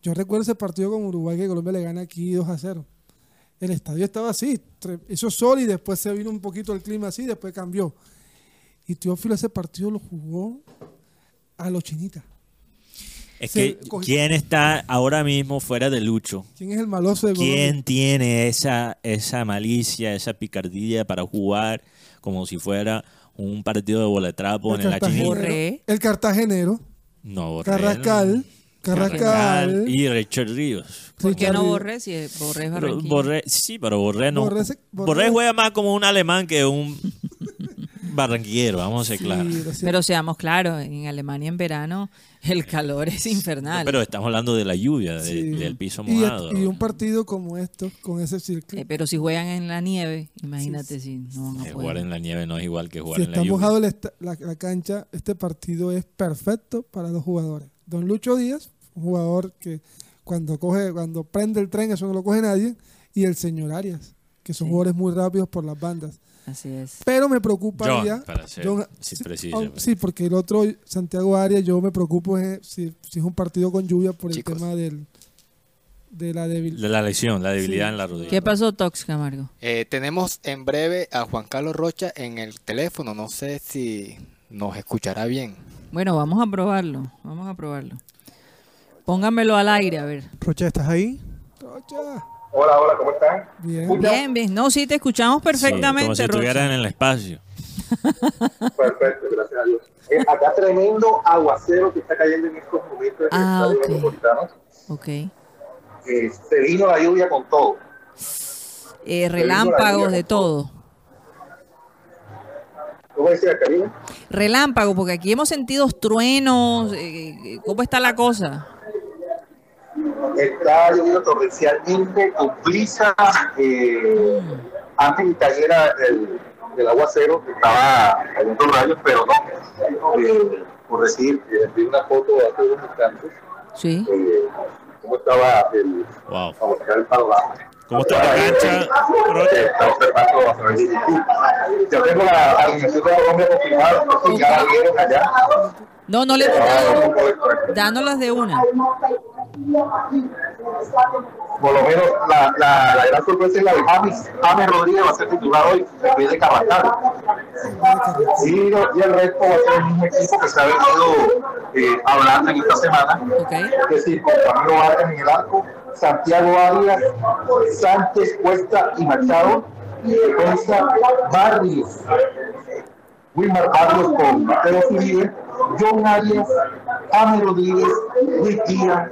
Yo recuerdo ese partido con Uruguay que Colombia le gana aquí 2 a 0. El estadio estaba así, hizo sol y después se vino un poquito el clima así, después cambió. Y Teófilo ese partido lo jugó a los chinitas. Es se que, cogió- ¿quién está ahora mismo fuera de Lucho? ¿Quién es el maloso de Colombia? ¿Quién tiene esa, esa malicia, esa picardía para jugar como si fuera un partido de boletrapo en el Cartagenero. Achinito? Borré. El cartagenero, No, Borrell, Carrascal, Carrascal, y Richard Ríos. ¿Por qué no. Borré? Si es- Borré es Barranquilla. Borré- sí, pero Borré no. Borré se- Borré- Borré juega más como un alemán que un barranquillero, vamos a ser Sí, claros. Pero seamos claros, en Alemania en verano el calor es infernal. Pero estamos hablando de la lluvia, de- Sí. del piso Y- mojado. Y, un partido como estos, con ese círculo. Eh, pero si juegan en la nieve, imagínate si no van a Eh, jugar en la nieve no es igual que jugar si en la está lluvia. mojado el esta- la, la cancha, este partido es perfecto para dos jugadores. Don Lucho Díaz, un jugador que cuando coge, cuando prende el tren, eso no lo coge nadie, y el señor Arias, que son Sí. jugadores muy rápidos por las bandas. Así es. Pero me preocuparía. John, para ser John- sí, sí, preciso. oh, sí, porque el otro, Santiago Arias, yo me preocupo es si, si es un partido con lluvia por el Chicos. tema del, de la debilidad. De la lesión, la debilidad Sí. en la rodilla. ¿Qué pasó, Tox Camargo? Eh, tenemos en breve a Juan Carlos Rocha en el teléfono. No sé si nos escuchará bien. Bueno, vamos a probarlo. Vamos a probarlo. Póngamelo al aire, a ver. Rocha, ¿estás ahí? Rocha, Hola, hola, ¿cómo están? Bien. Bien, bien. No, sí, te escuchamos Sí, como perfectamente, si estuvieran en el espacio. Perfecto, gracias a Dios. Eh, acá tremendo aguacero que está cayendo en estos momentos en el Ah, estadio ok. Metropolitano. Ok. Eh, se vino la lluvia con todo. Eh, relámpagos de todo. ¿Cómo decía Karina? Relámpago, porque aquí hemos sentido truenos. eh, eh, ¿Cómo está la cosa? Está lloviendo torrencialmente con brisa eh, antes de que cayera el, el aguacero, que estaba cayendo rayos, pero no. Eh, por decir, eh, vi una foto hace unos instantes, Sí. eh, cómo estaba el, Wow. vamos a el panorama. ¿Cómo está la cancha. Yo tengo la alineación de Colombia confirmada, porque ya la vieron allá. No, no le hemos dado. Dánolas de una. Por lo menos la, la, la gran sorpresa es la de James. James Rodríguez va a ser titular hoy en vez de Carrascal. Y, y el resto va a ser el mismo equipo que se ha venido eh, hablando en esta semana. Ok. Es decir, con Camilo Vargas en el arco, Santiago Arias, Sánchez, Cuesta y Machado. Defensa Barrios. Wilmar Barrios con Mateo Uribe, John Arias, James Rodríguez, Luis Díaz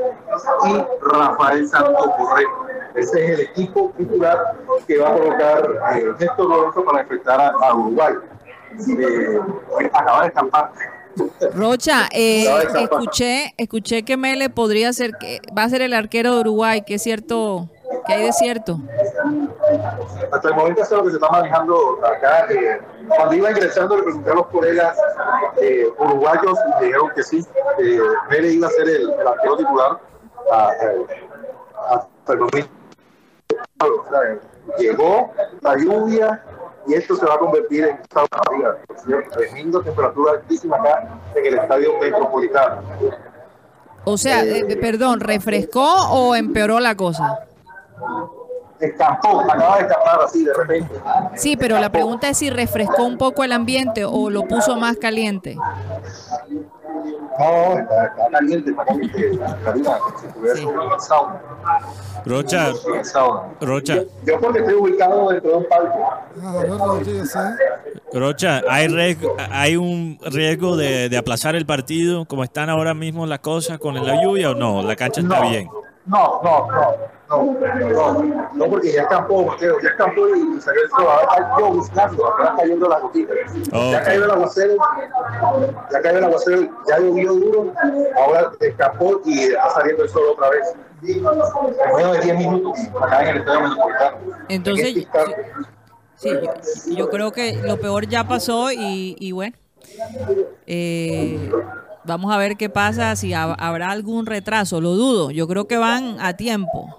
y Rafael Santos Correa. Ese es el equipo titular que va a colocar eh, Néstor Lorenzo para enfrentar a, a Uruguay. Eh, acaba de escapar. Rocha, eh, escuché, escuché que Mele podría ser que va a ser el arquero de Uruguay, que es cierto, que hay de cierto. Hasta el momento eso es lo que se está manejando acá. eh, cuando iba ingresando le pregunté a los colegas eh, uruguayos y dijeron que sí, Mele iba a ser el, el arquero titular a- a- hasta el momento. Llegó la lluvia y esto se va a convertir en una. Tremenda temperatura altísima acá en el estadio metropolitano. O sea, eh, perdón, ¿refrescó o empeoró la cosa? Escampó, acaba de escapar así de repente. Sí, pero la pregunta es si refrescó un poco el ambiente o lo puso más caliente. No, está, está caliente, está caliente. Karina, si tuviera Sí. un sauna. Rocha. Rocha, Yo porque estoy ubicado dentro de un parque. Ah, Rodríguez, ¿eh? Rocha, ¿hay, riesgo- hay un riesgo de, de aplazar el partido como están ahora mismo las cosas con la lluvia o no? La cancha está no, bien. No, no, no, no, no, no, porque ya escampó, Mateo, ya escampó y, salió el sol. Ahora está lloviznando, apenas cayendo las gotitas. Ok. Ya cayó el aguacero, ya cayó el aguacero, ya llovió duro, ahora escapó y está saliendo el sol otra vez. En menos de 10 minutos, acá en el estadio metropolitano. Entonces, En este instante. Sí, yo, yo creo que lo peor ya pasó y, y bueno, eh, vamos a ver qué pasa, si ha- habrá algún retraso, lo dudo, yo creo que van a tiempo.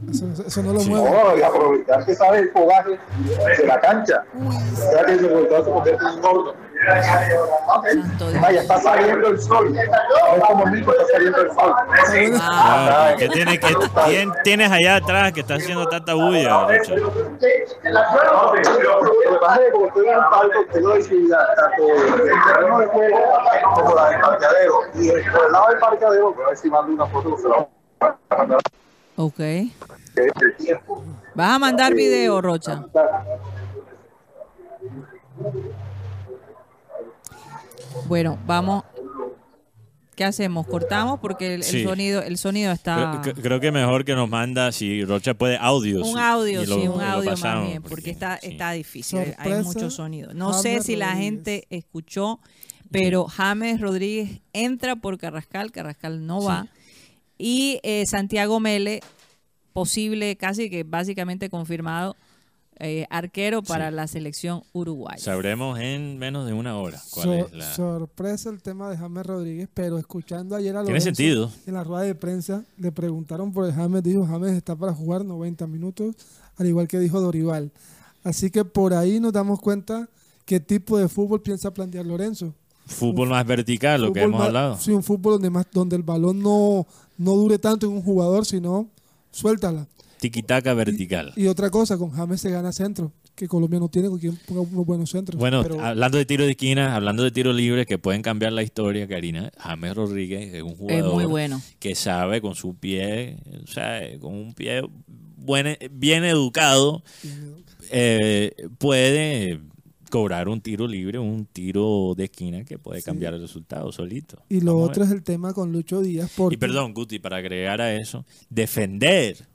No, eso, eso no lo mueve. No, y aprovechar que sabe el fogaje de la cancha. Ya que el se en un Dios. Vaya, está saliendo el sol. No es como Mico, está saliendo el sol. Ah, ¿Qué, tiene, qué- quién tienes allá atrás que está haciendo tanta bulla, Rocha? Lo que pasa es que como estoy en un palco, tengo visibilidad tanto del terreno de juego como la del parqueadero. Y por el lado del parqueadero, voy a ver si mando una foto que se la voy a mandar Ok. ¿Vas a mandar video, Rocha? Bueno, vamos. ¿Qué hacemos? ¿Cortamos? Porque el, el Sí. sonido el sonido está... Creo, creo que mejor que nos manda, si Rocha puede, audios. Un audio, y lo- sí, un audio más bien, porque está, sí. está difícil, hay- mucho sonido. No James sé si la Rodríguez. gente escuchó, pero James Rodríguez entra por Carrascal, Carrascal no va, y eh, Santiago Mele, posible, casi que básicamente confirmado, eh, arquero para la selección uruguaya. Sabremos en menos de una hora cuál Sor- es la... Sorpresa el tema de James Rodríguez, pero escuchando ayer a Lorenzo sentido. en la rueda de prensa, le preguntaron por el James, dijo James está para jugar 90 minutos, al igual que dijo Dorival. Así que por ahí nos damos cuenta qué tipo de fútbol piensa plantear Lorenzo. Fútbol más vertical, lo que hemos más- hablado. Sí, un fútbol donde, más, donde el balón no, no dure tanto en un jugador, sino suéltala. Tiquitaca vertical. Y otra cosa, con James se gana centro, que Colombia no tiene con quien ponga unos buenos centros. Bueno, Pero- hablando de tiro de esquina, hablando de tiro libre que pueden cambiar la historia, Karina, James Rodríguez es un jugador muy bueno. que sabe con su pie, o sea, con un pie buen- bien educado, eh, puede cobrar un tiro libre, un tiro de esquina que puede cambiar el resultado solito. Y lo Vamos otro es el tema con Lucho Díaz. Porque Y perdón, Guti, para agregar a eso, defender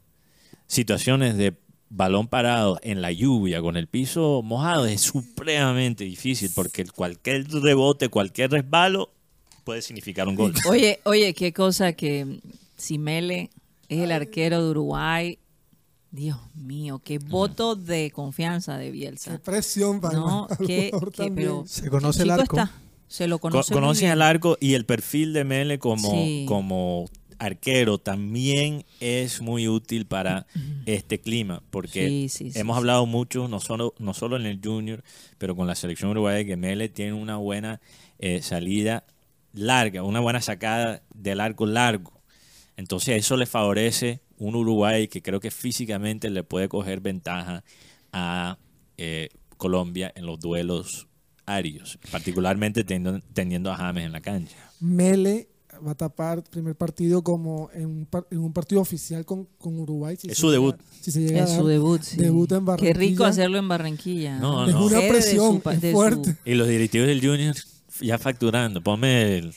situaciones de balón parado en la lluvia con el piso mojado es supremamente difícil porque cualquier rebote, cualquier resbalo puede significar un gol. Oye, oye, qué cosa que si Mele es el arquero de Uruguay. Dios mío, qué voto de confianza de Qué Bielsa. presión para No, el qué, qué- pero Se conoce el chico arco. está, se lo Co- conoce bien. el arco y el perfil de Mele como, Sí. como arquero también es muy útil para este clima, porque Sí, sí, sí, hemos sí. hablado mucho, no solo, no solo en el Junior, pero con la selección uruguaya, que Mele tiene una buena eh, salida larga, una buena sacada del arco largo. Entonces eso le favorece un Uruguay que creo que físicamente le puede coger ventaja a eh, Colombia en los duelos aéreos, particularmente teniendo, teniendo a James en la cancha. Mele va a tapar primer partido como en un, par- en un partido oficial con, con Uruguay. si Es su llega- debut. Si se llega a Es su debut, sí. Debut en Qué rico Barranquilla. hacerlo en Barranquilla. No, Es no. una de presión, su es de su- fuerte. Y los directivos del Junior ya facturando. Ponme el,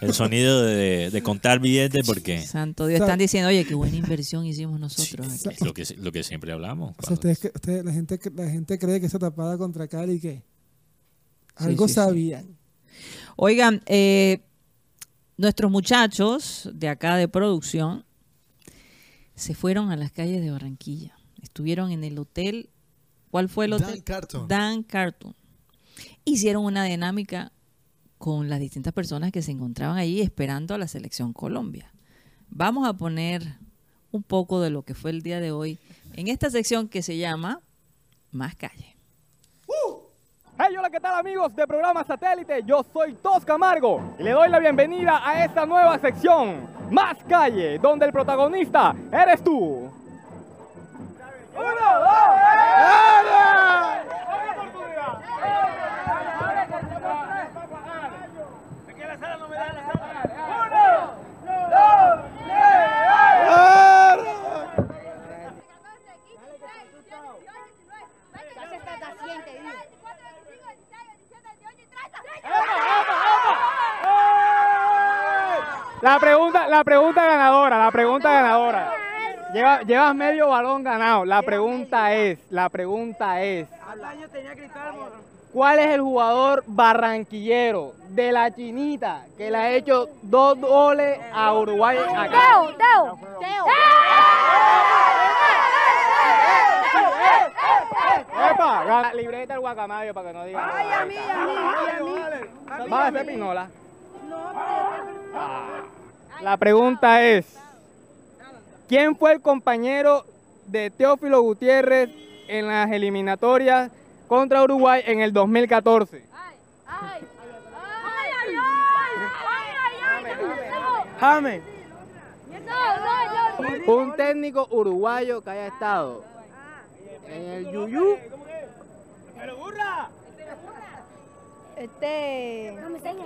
el sonido de, de contar billetes porque Santo Dios, están diciendo, oye, qué buena inversión hicimos nosotros. Sí, aquí". es lo que, lo que siempre hablamos. O sea, cuando- ustedes, que- ustedes- la, gente, la gente cree que esa tapada contra Cali que algo sí, sí. sabían. Oigan, eh, nuestros muchachos de acá de producción se fueron a las calles de Barranquilla. Estuvieron en el hotel. ¿Cuál fue el hotel? Dan Carton. Dan Carton. Hicieron una dinámica con las distintas personas que se encontraban allí esperando a la selección Colombia. Vamos a poner un poco de lo que fue el día de hoy en esta sección que se llama Más Calle. Hey, hola, ¿qué tal amigos de programa satélite? Yo soy Tosca Camargo y le doy la bienvenida a esta nueva sección, Más Calle, donde el protagonista eres tú. ¡Uno, dos, La pregunta, la pregunta ganadora, la pregunta ganadora. Lleva- llevas medio balón ganado. La pregunta es, la pregunta es. ¿Cuál es el jugador barranquillero de la chinita que le ha hecho dos goles a Uruguay acá? ¡Epa! Gana libreta el guacamayo para que no digan. Ay, a mí, a mí, a mí. ¿Vas a hacer pinola? Ah. La pregunta es, ¿quién fue el compañero de Teófilo Gutiérrez en las eliminatorias contra Uruguay en el 2014? James. Un técnico uruguayo que haya estado en el Yuyú. Este. Comenzaña,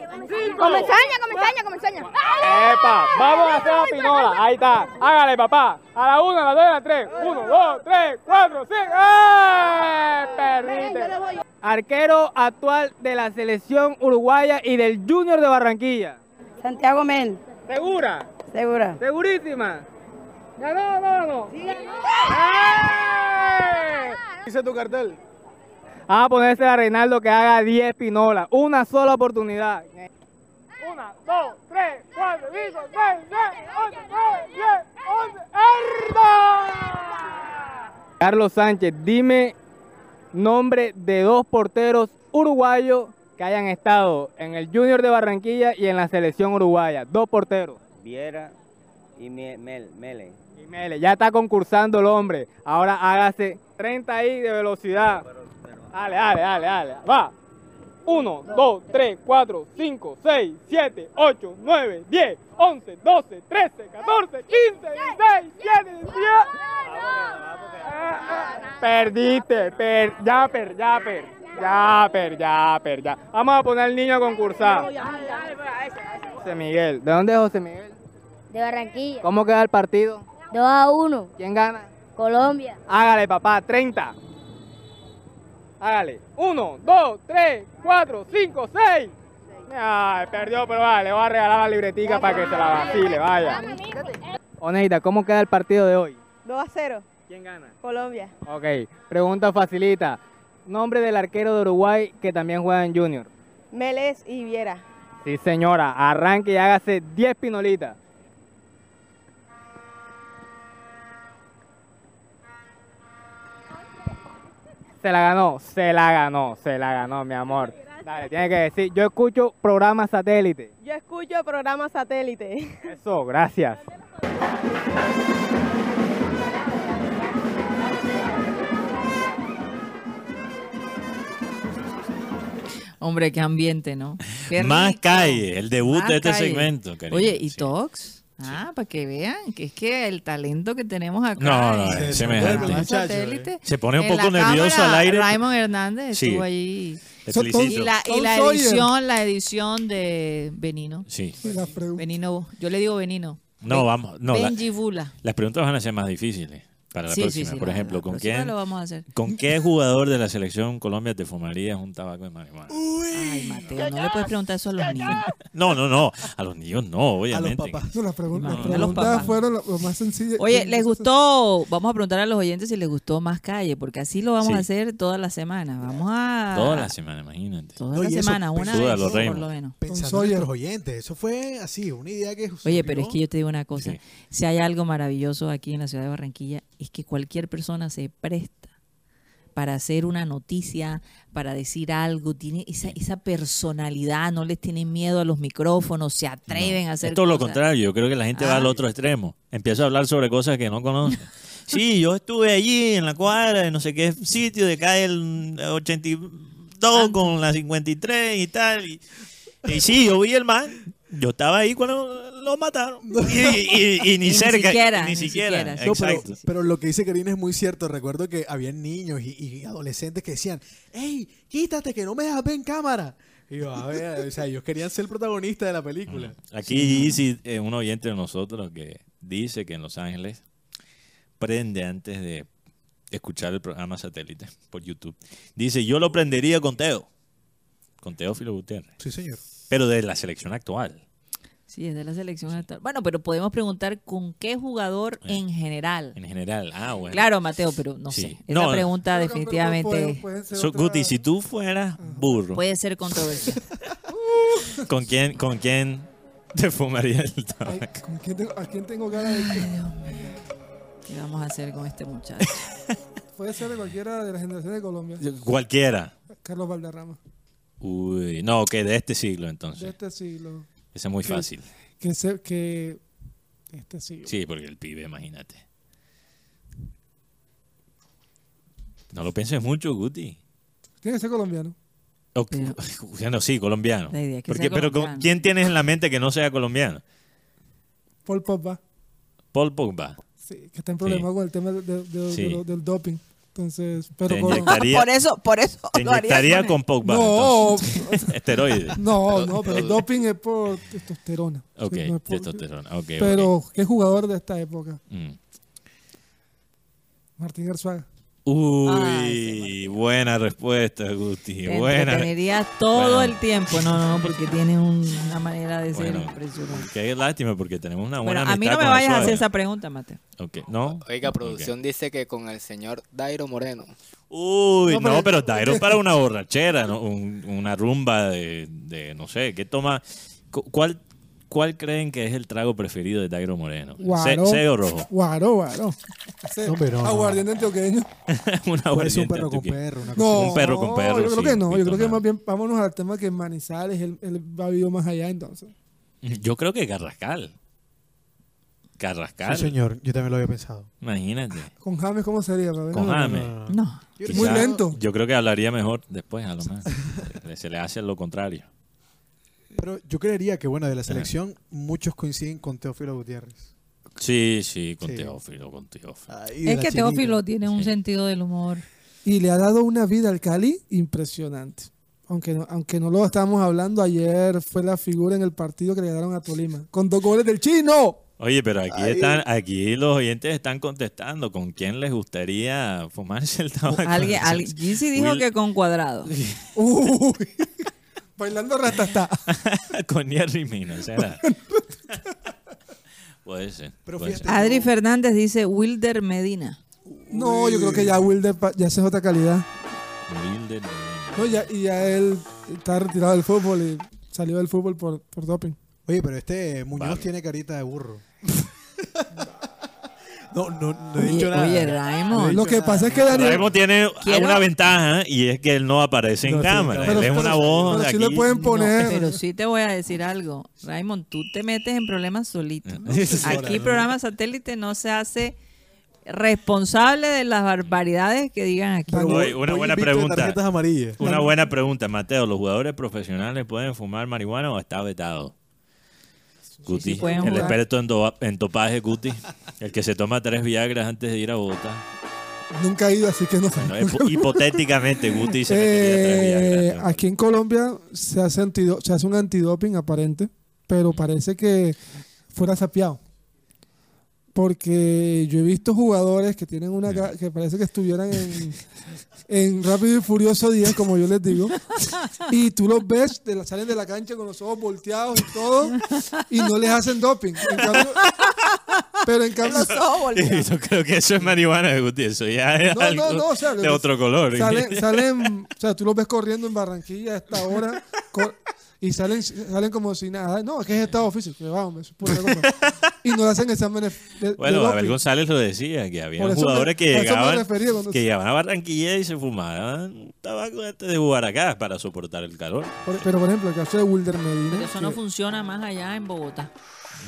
comenzaña, comenzaña. ¡Epa! Vamos a hacer la pinola. Ahí está. Hágale, papá. A la una, a la dos, a la tres. Uno, dos, tres, cuatro, cinco. ¡Eh! Perdiste. Arquero actual de la selección uruguaya y del Junior de Barranquilla. Santiago Mel, ¿Segura? segura. ¿Segurísima? ¿Ganó no, no? Sí, ganó. Dice tu cartel. Vamos a ponerse a Reinaldo que haga 10 pinolas. Una sola oportunidad. Una, dos, tres, cuatro, cinco, seis, siete, ocho, nueve, diez, once. ¡Herda! Carlos Sánchez, dime nombre de dos porteros uruguayos que hayan estado en el Junior de Barranquilla y en la selección uruguaya. Dos porteros. Viera y Mele. Y Mele, ya está concursando el hombre. Ahora hágase 30 ahí de velocidad. Dale, dale, dale, dale. Va. 1, 2, 3, 4, 5, 6, 7, 8, 9, 10, 11, 12, 13, 14, 15, 16, 17, 18. Perdiste, per, ya, per, ya, per, ya, per, ya, per, ya. Vamos a poner al niño a concursar. José Miguel. ¿De dónde es José Miguel? De Barranquilla. ¿Cómo queda el partido? 2 a 1. ¿Quién gana? Colombia. Hágale, papá, 30. Hágale. 1, 2, 3, 4, 5, 6. Ay, perdió, pero vale, le voy a regalar la libretica para que se la vacile, vaya. Oneida, ¿cómo queda el partido de hoy? 2 a 0. ¿Quién gana? Colombia. Ok, pregunta facilita. Nombre del arquero de Uruguay que también juega en Junior. Meles y Viera. Sí, señora, arranque y hágase 10 pinolitas. Se la ganó, se la ganó, se la ganó, mi amor. Dale, tiene que decir, yo escucho programa satélite. Yo escucho programa satélite. Eso, gracias. Hombre, qué ambiente, ¿no? Qué Más calle, el debut Más de este calle. segmento. cariño. Oye, ¿y Sí. Tox? Ah, para que vean que es que el talento que tenemos acá No, no, es semejante. satélite. Se pone un poco nervioso cámara, al aire. Raymond Hernández Sí. estuvo allí. Y la, y edición, la edición de Benino. Sí. Benino, yo le digo Benino. No, Ben- vamos. No, Benji Bula. las preguntas van a ser más difíciles para la Sí, próxima. sí, Por la- ejemplo, la ¿con quién, lo vamos a hacer. ¿con qué jugador de la selección Colombia te fumarías un tabaco de marihuana? Ay, Mateo, no le puedes preguntar eso a los niños. No, no, no. A los niños no, A los obviamente. papás. No, las pregun- No, las no, los preguntas papás. fueron lo, lo más sencillas. Oye, ¿les gustó? Vamos a preguntar a los oyentes si les gustó más calle, porque así lo vamos Sí. a hacer toda la semana. Vamos a... Toda la semana, imagínate. Toda No, la y eso, semana, una vez por Raymond. lo menos. Pensando en nuestros oyentes. Eso fue así, una idea que Oye, pero es que yo te digo una cosa. Sí. Si hay algo maravilloso aquí en la ciudad de Barranquilla, es que cualquier persona se presta para hacer una noticia, para decir algo, tiene esa, esa personalidad, no les tienen miedo a los micrófonos, se atreven a hacer Es todo lo contrario. Yo creo que la gente va al otro extremo. Empieza a hablar sobre cosas que no conoce. Sí, yo estuve allí en la cuadra de no sé qué sitio de calle el 82 con la 53 y tal. Y, y sí, yo vi el man. Yo estaba ahí cuando lo mataron. Y, y- y- y ni cerca. siquiera, ni ni siquiera. No, pero, lo que dice Karina es muy cierto. Recuerdo que habían niños y, y adolescentes que decían, ¡Ey, quítate que no me dejas ver en cámara! Y yo, a ver, o sea, ellos querían ser protagonistas de la película. Aquí Easy, eh, un oyente de nosotros que dice que en Los Ángeles prende antes de escuchar el programa satélite por YouTube. Dice, yo lo prendería con Teo. Con Teófilo Gutiérrez. Sí, señor. Pero de la selección actual. Sí, es de la selección actual. Bueno, pero podemos preguntar con qué jugador Eh. en general. En general. Ah, bueno. Claro, Mateo, pero no Sí. sé. Esa No, pregunta pero, definitivamente pueden ser So, otra- Guti, si tú fueras burro, puede ser controversial. ¿con quién, ¿con quién te fumaría el Ay, tabaco? ¿con quién tengo- ¿A quién tengo ganas de que ¿Qué vamos a hacer con este muchacho? Puede ser de cualquiera de la generación de Colombia. Cualquiera. Carlos Valderrama. Uy, no, que de este siglo De entonces. este siglo. Ese es muy Sí. fácil. Que, se, que este siglo. Sí, porque el pibe, imagínate. No lo pienses mucho, Guti. Tiene que ser colombiano. O- Pero- bueno, sí, colombiano. La idea es que Porque- sea pero ¿con- colombiano. ¿quién tienes en la mente que no sea colombiano? Paul Pogba. Paul Pogba. Sí, que está en problema con el tema de- de- de- Sí. del doping. Entonces, pero Te inyectaría, por eso, por eso. te inyectaría con Pogba. No, entonces. Esteroides. no, no, pero el doping es por testosterona. Ok, Sí, no es por- testosterona. ok, Pero, ok. ¿qué jugador de esta época? Mm. Martín Arzuaga. Uy, Ay, buena respuesta, Guti. Te Buena. entreteniría todo Bueno. el tiempo. No, no, porque tiene un- una manera de ser Bueno, impresionante. Qué lástima porque tenemos una buena Bueno, a mí no me vayas a hacer esa pregunta, Mateo. Ok, ¿no? Oiga, producción dice que con el señor Dairo Moreno. Uy, No, no, pero- Dairo para una borrachera, ¿no? Un- una rumba de, de, no sé, ¿qué toma? Cu- ¿Cuál, ¿Cuál creen que es el trago preferido de Dairo Moreno? ¿Ce- Guaro. ¿C o rojo? Guaro, guaro. No, no. Aguardiente antioqueño. un aguardiente perro con antioqueño. perro. Una No, cosa Un perro con perro, Yo creo sí, que no. Yo creo que más bien vámonos al tema que Manizales, él, él va a vivir más allá entonces. Yo creo que Carrascal. Carrascal. Sí, señor. Yo también lo había pensado. Imagínate. Con James, ¿cómo sería? Con No, James. No. Quizá- Muy lento. Yo creo que hablaría mejor después, a lo más. Se- Se le hace lo contrario. Pero yo creería que, bueno, de la selección, muchos coinciden con Teófilo Gutiérrez. Sí, sí, con Sí. Teófilo, con Teófilo. De Es la que chinita. Teófilo tiene un Sí. sentido del humor. Y le ha dado una vida al Cali impresionante. Aunque no, aunque no lo estábamos hablando, ayer fue la figura en el partido que le ganaron a Tolima. Con dos goles del chino. Oye, pero aquí están, aquí los oyentes están contestando con quién les gustaría fumarse el tabaco. Alguien, Gizzy dijo Will- que con cuadrado. Uy. Bailando ratata. con Jerry Mina, ¿será? Puede ser. Pero puede fíjate- ser. Adri Fernández dice Wilder Medina. No, yo creo que ya Wilder pa- ya esa es otra calidad. Wilder, No, ya, y ya él está retirado del fútbol y salió del fútbol por, por doping. Oye, pero este Muñoz Vale. tiene carita de burro. No, no, no he Oye, dicho nada. oye, No he Raymond. dicho Lo que nada. pasa es que Daniel. Raymond tiene Quiero- una ventaja y es que él no aparece en No, sí, cámara. pero- él es una voz pero de sí aquí. le pueden poner. Pero sí te voy a decir algo. Raymond, tú te metes en problemas solito. Aquí programa satélite no se hace responsable de las barbaridades que digan aquí. Pero- Oye, una buena pregunta. tarjetas amarillas. Una buena pregunta, Mateo. ¿Los jugadores profesionales pueden fumar marihuana o está vetado? Guti, sí el experto en, do- en topaje, Guti, el que se toma tres Viagras antes de ir a Bogotá. Nunca he ido, así que no sé. Bueno, hipo- hipotéticamente, Guti se tres Eh, Viagras. aquí en Colombia se hace, antido- se hace un antidoping aparente, pero parece que fuera sapeado. Porque yo he visto jugadores que tienen una que parece que estuvieran en, en Rápido y Furioso 10, como yo les digo, y tú los ves, de la- salen de la cancha con los ojos volteados y todo, y no les hacen doping. En cambio- pero en cambio, Yo creo que eso es marihuana, Guti. Eso ya es No, algo no, no, o sea, de otro color. Salen, salen, o sea, tú los ves corriendo en Barranquilla a esta hora y salen, salen como si nada. No, es que es estado físico, que vamos. Y no hacen exámenes de, de Bueno, Abel. González lo decía, que había jugadores me- que llegaban, que llegaban a Barranquilla y se fumaban un tabaco antes de jugar acá para soportar el calor. Por- pero por ejemplo, el caso de Wilder Medina. Pero eso no que- funciona más allá en Bogotá.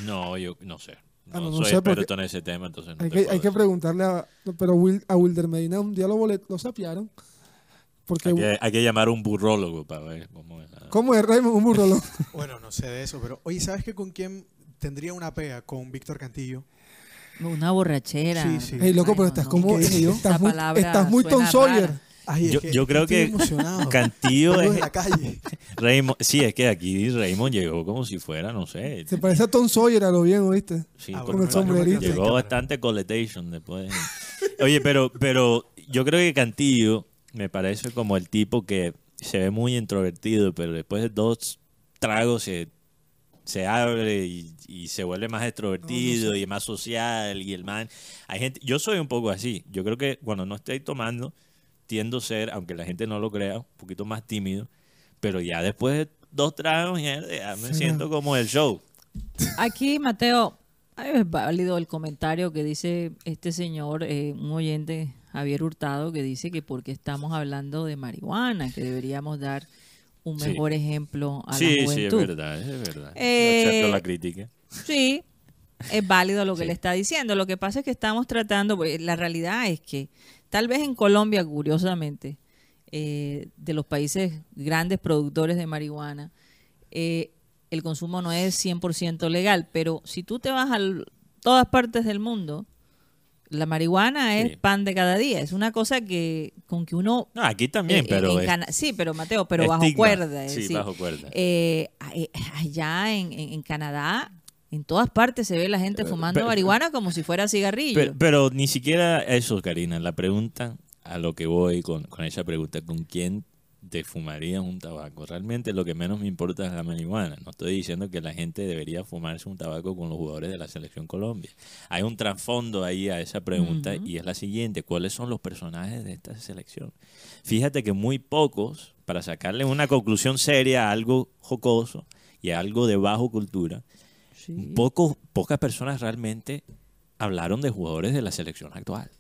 No, yo no sé. No, Ah, no, no soy sé, porque experto en ese tema, entonces no hay te que, puedo hay que preguntarle a. Pero Wil- a Wilder Medina un día lo, bolet- lo sapearon. Porque. Hay que, hay que llamar a un burrólogo para ver cómo es. la- ¿Cómo es Raymond? Un burro loco. Bueno, no sé de eso, pero oye, ¿sabes que con quién tendría una pega? Con Víctor Cantillo. Una borrachera. Sí, sí. Ey, loco, Ay, pero no, estás no. como. Estás muy, estás muy Tom Sawyer. rara. Ay, Yo, que yo creo que emocionado. Cantillo es la calle. Raymond, sí, es que aquí Raymond llegó como si fuera, no sé. Se parece a Tom Sawyer a lo bien, ¿oíste? Sí, Ah, con bueno, el sombrerito. Llegó bastante coletation después. Oye, pero, pero yo creo que Cantillo me parece como el tipo que se ve muy introvertido, pero después de dos tragos se, se abre y, y se vuelve más extrovertido y más social y el man. Hay gente, yo soy un poco así. Yo creo que cuando no estoy tomando tiendo a ser, aunque la gente no lo crea, un poquito más tímido, pero ya después de dos tragos ya, me Sí, siento como el show. Aquí, Mateo, es válido el comentario que dice este señor, eh, un oyente, Javier Hurtado, que dice que porque estamos hablando de marihuana, que deberíamos dar un Sí. mejor ejemplo a Sí, la sí, es juventud. verdad, es verdad. Eh, Acepto la crítica. Sí, es válido lo que Sí. le está diciendo. Lo que pasa es que estamos tratando, pues, la realidad es que tal vez en Colombia, curiosamente, eh, de los países grandes productores de marihuana, eh, el consumo no es 100% legal, pero si tú te vas a todas partes del mundo, la marihuana es Sí. pan de cada día. Es una cosa que con que uno... No, aquí también, eh, pero es sí, pero Mateo, pero bajo cuerda. es Sí, decir, bajo cuerda. allá en, en- en Canadá, en todas partes se ve la gente fumando pero- marihuana como si fuera cigarrillo. Pero, pero ni siquiera eso, Karina. La pregunta a lo que voy con, con esa pregunta, ¿con quién te fumarías un tabaco? Realmente lo que menos me importa es la marihuana. No estoy diciendo que la gente debería fumarse un tabaco con los jugadores de la selección Colombia. Hay un trasfondo ahí a esa pregunta y es la siguiente. ¿Cuáles son los personajes de esta selección? Fíjate que muy pocos, para sacarle una conclusión seria a algo jocoso y a algo de bajo cultura, Sí. Poco, pocas personas realmente hablaron de jugadores de la selección actual.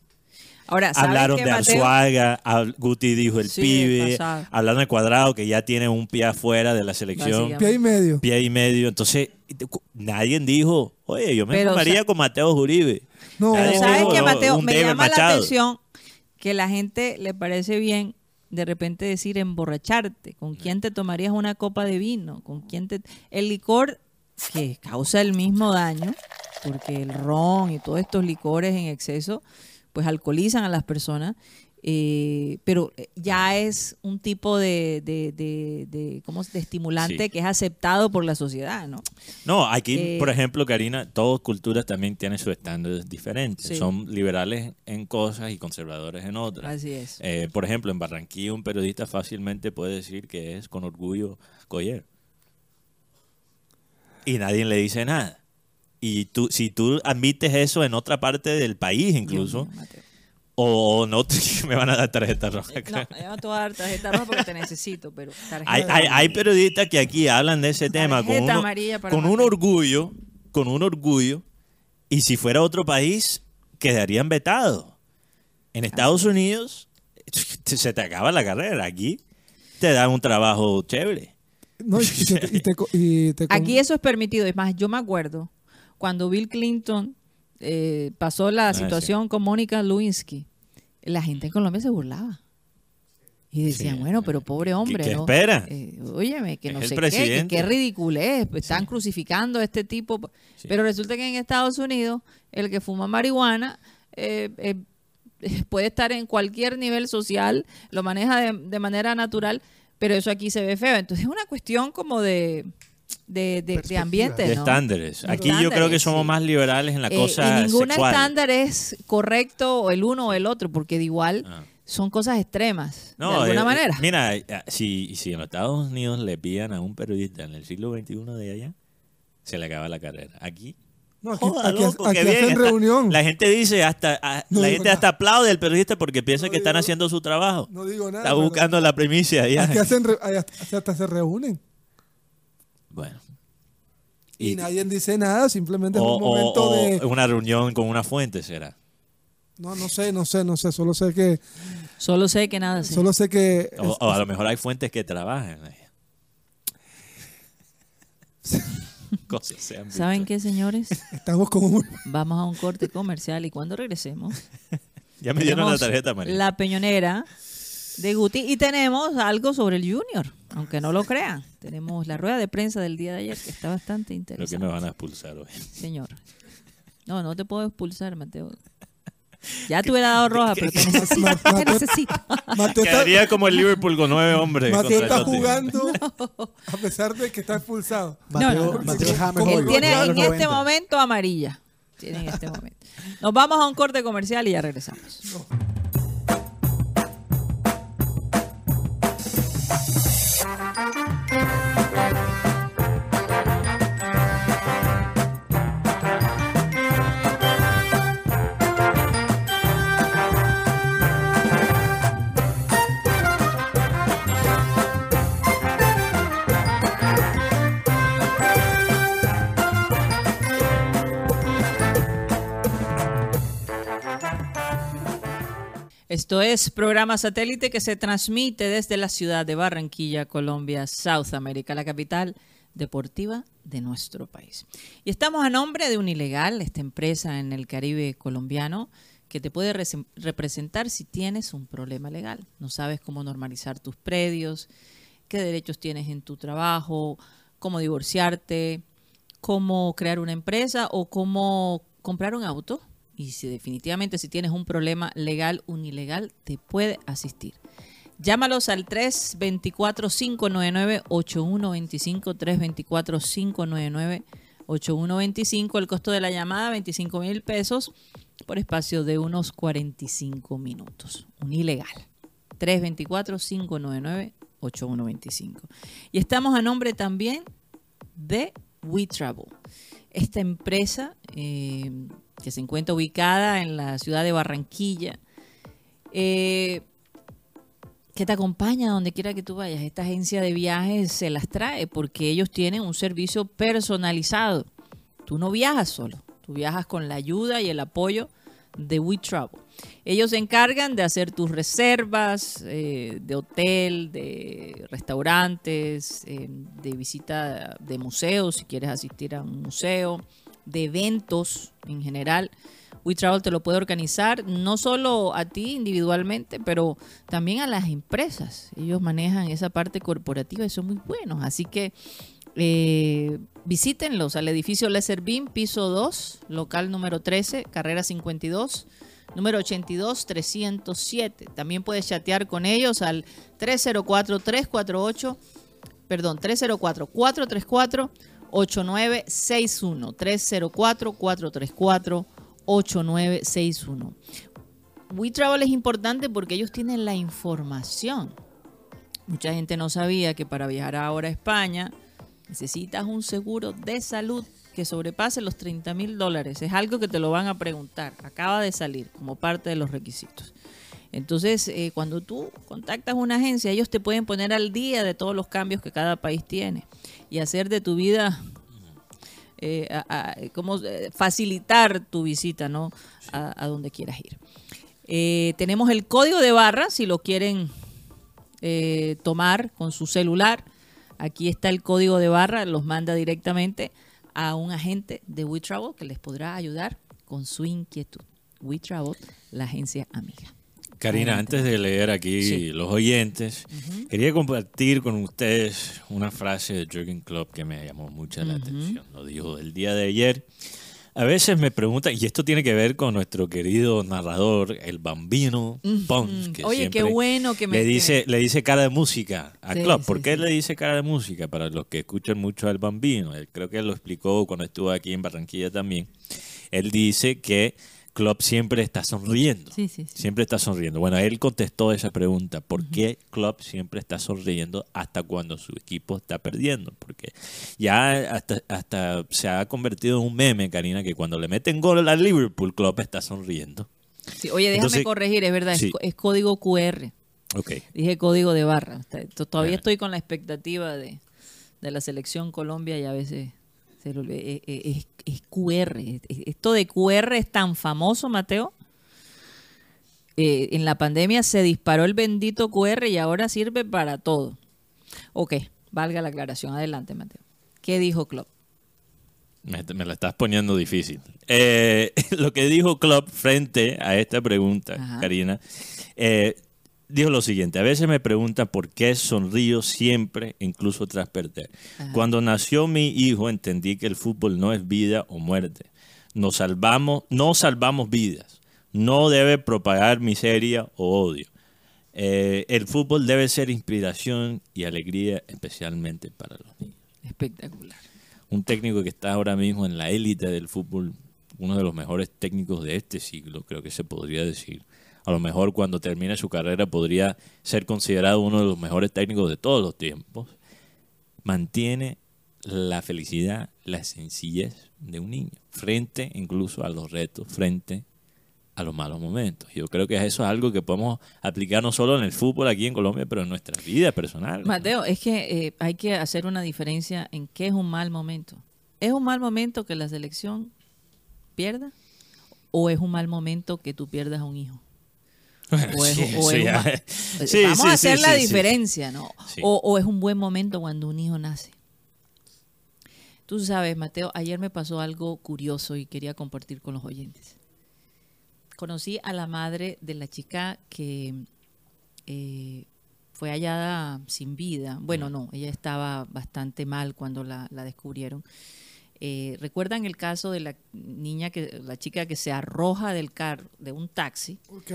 Ahora, ¿sabes Hablaron de Mateo? Arzuaga, Guti dijo el Sí, pibe, pasado. hablaron de Cuadrado que ya tiene un pie afuera de la selección. Pie y medio. pie y medio. Entonces, nadie dijo, oye, yo me Pero, fumaría o sea- con Mateo Uribe. No, Nadie ¿sabes dijo, qué, no, Mateo? Me llama la atención que la gente le parece bien de repente decir emborracharte. ¿Con quién te tomarías una copa de vino? ¿Con quién te...? El licor que causa el mismo daño, porque el ron y todos estos licores en exceso, pues alcoholizan a las personas. eh, pero ya es un tipo de, de, de, de- ¿cómo de estimulante Sí. que es aceptado por la sociedad, ¿no? No, aquí, Eh, por ejemplo, Karina, todas culturas también tienen sus estándares diferentes. Sí. Son liberales en cosas y conservadores en otras. Así es. Eh, por ejemplo, en Barranquilla un periodista fácilmente puede decir que es con orgullo Coyer. Y nadie le dice nada. Y tú, si tú admites eso en otra parte del país incluso, Dios o no, te- me van a dar tarjeta roja. No, yo no te voy a dar tarjeta roja porque te necesito, pero Hay, hay, hay periodistas que aquí hablan de ese tema con, uno- con un orgullo, con un orgullo, y si fuera otro país, quedarían vetados. En Estados Unidos se te acaba la carrera. Aquí te dan un trabajo chévere. No, y, y te, y te co- y te con- Aquí eso es permitido. Es más, yo me acuerdo cuando Bill Clinton eh, pasó la Ah, situación con Mónica Lewinsky, la gente en Colombia se burlaba. Y decían, Sí. bueno, pero pobre hombre, qué ¿no? espera? Eh, óyeme, que Es no sé qué, que qué ridiculez, pues, están crucificando a este tipo. Sí. Pero resulta que en Estados Unidos, el que fuma marihuana eh, eh, puede estar en cualquier nivel social, lo maneja de, de manera natural, pero eso aquí se ve feo. Entonces es una cuestión como de, de, de- ambiente, De ¿no? estándares. De Aquí yo creo que somos sí. más liberales en la Eh, cosa y ningún sexual. estándar es correcto o el uno o el otro, porque de igual Ah. son cosas extremas, No, de alguna eh, manera. Mira, eh, si, si en los Estados Unidos le pillan a un periodista en el siglo XXI de allá, se le acaba la carrera. Aquí, no, aquí, joda, aquí- loco, aquí qué bien, hacen reunión. La gente dice hasta, a- No la gente nada. hasta aplaude al periodista porque piensa No que están haciendo su trabajo. No digo nada. Está buscando la primicia allá. Aquí hacen re- ahí hasta, hasta se reúnen. Bueno. Y, Y- nadie dice nada, simplemente o, es un momento o- de... una reunión con una fuente será. No, no sé, no sé, no sé. Solo sé que... Solo sé que nada sé. Solo sé que... O, es- o a lo mejor hay fuentes que trabajan. Cosas se han ¿Saben qué, señores? estamos como muy... Vamos a un corte comercial y cuando regresemos Ya me dieron la tarjeta, María. la peñonera de Guti y tenemos algo sobre el Junior, aunque no lo crean. Tenemos la rueda de prensa del día de ayer que está bastante Creo que interesante. me van a expulsar hoy. Señor. No, no te puedo expulsar, Mateo. Ya te hubiera dado roja, pero te necesito. Te Mateo- necesito. Mateo está, Quedaría como el Liverpool con nueve hombres. Mateo está jugando a pesar de que está expulsado. Mateo, no. Mateo James Él tiene en este 90. momento amarilla. Tiene en este momento. Nos vamos a un corte comercial y ya regresamos. Esto es programa satélite que se transmite desde la ciudad de Barranquilla, Colombia, South America, la capital deportiva de nuestro país. Y estamos a nombre de Unilegal, esta empresa en el Caribe colombiano que te puede rese- representar si tienes un problema legal. No sabes cómo normalizar tus predios, qué derechos tienes en tu trabajo, cómo divorciarte, cómo crear una empresa o cómo comprar un auto. Y si definitivamente si tienes un problema legal, unilegal, te puede asistir. Llámalos al 324-599-8125, 324-599-8125. El costo de la llamada, 25 mil pesos por espacio de unos 45 minutos. Unilegal. 324-599-8125. Y estamos a nombre también de WeTravel. Esta empresa eh, que se encuentra ubicada en la ciudad de Barranquilla, eh, que te acompaña donde quiera que tú vayas. Esta agencia de viajes se las trae porque ellos tienen un servicio personalizado. Tú no viajas solo, tú viajas con la ayuda y el apoyo de WeTravel. Ellos se encargan de hacer tus reservas eh, de hotel, de restaurantes, eh, de visita de museos, si quieres asistir a un museo, de eventos en general. WeTravel te lo puede organizar no solo a ti individualmente, pero también a las empresas. Ellos manejan esa parte corporativa y son muy buenos. Así que eh, visítenlos al edificio Lesser Beam, piso 2, local número 13, carrera 52, número 82 307. También puedes chatear con ellos al 304 348 perdón, 304 434 8961 304 434 8961. WeTravel es importante porque ellos tienen la información. Mucha gente no sabía que para viajar ahora a España necesitas un seguro de salud que sobrepase los 30 mil dólares. Es algo que te lo van a preguntar. Acaba de salir como parte de los requisitos. Entonces, eh, cuando tú contactas una agencia, ellos te pueden poner al día de todos los cambios que cada país tiene y hacer de tu vida eh, cómo, eh, facilitar tu visita, ¿no? A, donde quieras ir. Tenemos el código de barra, si lo quieren tomar con su celular. Aquí está el código de barra, los manda directamente a un agente de WeTravel que les podrá ayudar con su inquietud. WeTravel, la agencia amiga. Karina, antes de leer aquí Sí. los oyentes, quería compartir con ustedes una frase de Jürgen Klopp que me llamó mucho la atención. Lo dijo el día de ayer. A veces me preguntan, y esto tiene que ver con nuestro querido narrador, el bambino Pons, que Oye, qué bueno que me... le dice, le dice cara de música a Sí, Klopp. sí, ¿Por qué le dice cara de música? Para los que escuchan mucho al bambino, él creo que él lo explicó cuando estuvo aquí en Barranquilla también. Él dice que Klopp siempre está sonriendo. Sí, sí, sí. Siempre está sonriendo. Bueno, él contestó esa pregunta. ¿Por qué Klopp siempre está sonriendo hasta cuando su equipo está perdiendo? Porque ya hasta, hasta se ha convertido en un meme, Karina, que cuando le meten gol al Liverpool, Klopp está sonriendo. Oye, déjame Entonces- corregir, es verdad, es código QR. Ok. Dije código de barra. Todavía estoy con la expectativa de, de la selección Colombia y a veces olvida. Eh, eh, es, es QR. Es- Esto de QR es tan famoso, Mateo. Eh, en la pandemia se disparó el bendito QR y ahora sirve para todo. Ok, valga la aclaración. Adelante, Mateo. ¿Qué dijo Klopp? Me, me la estás poniendo difícil. Eh, lo que dijo Klopp frente a esta pregunta, Ajá. Karina, eh, dijo lo siguiente. A veces me preguntan por qué sonrío siempre, incluso tras perder. Ajá. Cuando nació mi hijo entendí que el fútbol no es vida o muerte. Nos salvamos, no salvamos vidas. No debe propagar miseria o odio. Eh, el fútbol debe ser inspiración y alegría, especialmente para los niños Espectacular. un técnico que está ahora mismo en la élite del fútbol, uno de los mejores técnicos de este siglo, creo que se podría decir. A lo mejor cuando termine su carrera podría ser considerado uno de los mejores técnicos de todos los tiempos. Mantiene la felicidad, la sencillez de un niño, frente incluso a los retos, frente a los malos momentos. Yo creo que eso es algo que podemos aplicar no solo en el fútbol aquí en Colombia, pero en nuestra vida personal. Mateo, es que eh, hay que hacer una diferencia en qué es un mal momento. ¿Es un mal momento que la selección pierda? ¿O es un mal momento que tú pierdas a un hijo? O es- Sí, o sí, es un ya. ma- Sí, Vamos sí, a hacer sí, la sí, sí. diferencia, ¿no? Sí. O, o es un buen momento cuando un hijo nace. Tú sabes, Mateo, ayer me pasó algo curioso y quería compartir con los oyentes. Conocí a la madre de la chica que eh, fue hallada sin vida. Bueno, no, ella estaba bastante mal cuando la, la descubrieron. Eh, ¿Recuerdan el caso de la niña, que la chica que se arroja del carro, de un taxi? Ok.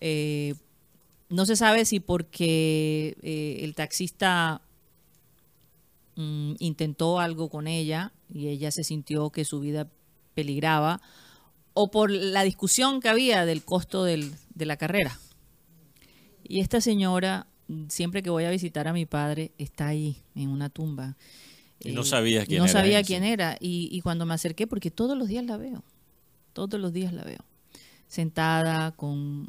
Eh, no se sabe si porque eh, el taxista mm, intentó algo con ella y ella se sintió que su vida peligraba o por la discusión que había del costo del- de la carrera. Y esta señora, siempre que voy a visitar a mi padre, está ahí en una tumba. Y no Eh, sabías quién no era sabía ella, quién era. Y, y cuando me acerqué, porque todos los días la veo, todos los días la veo, sentada, con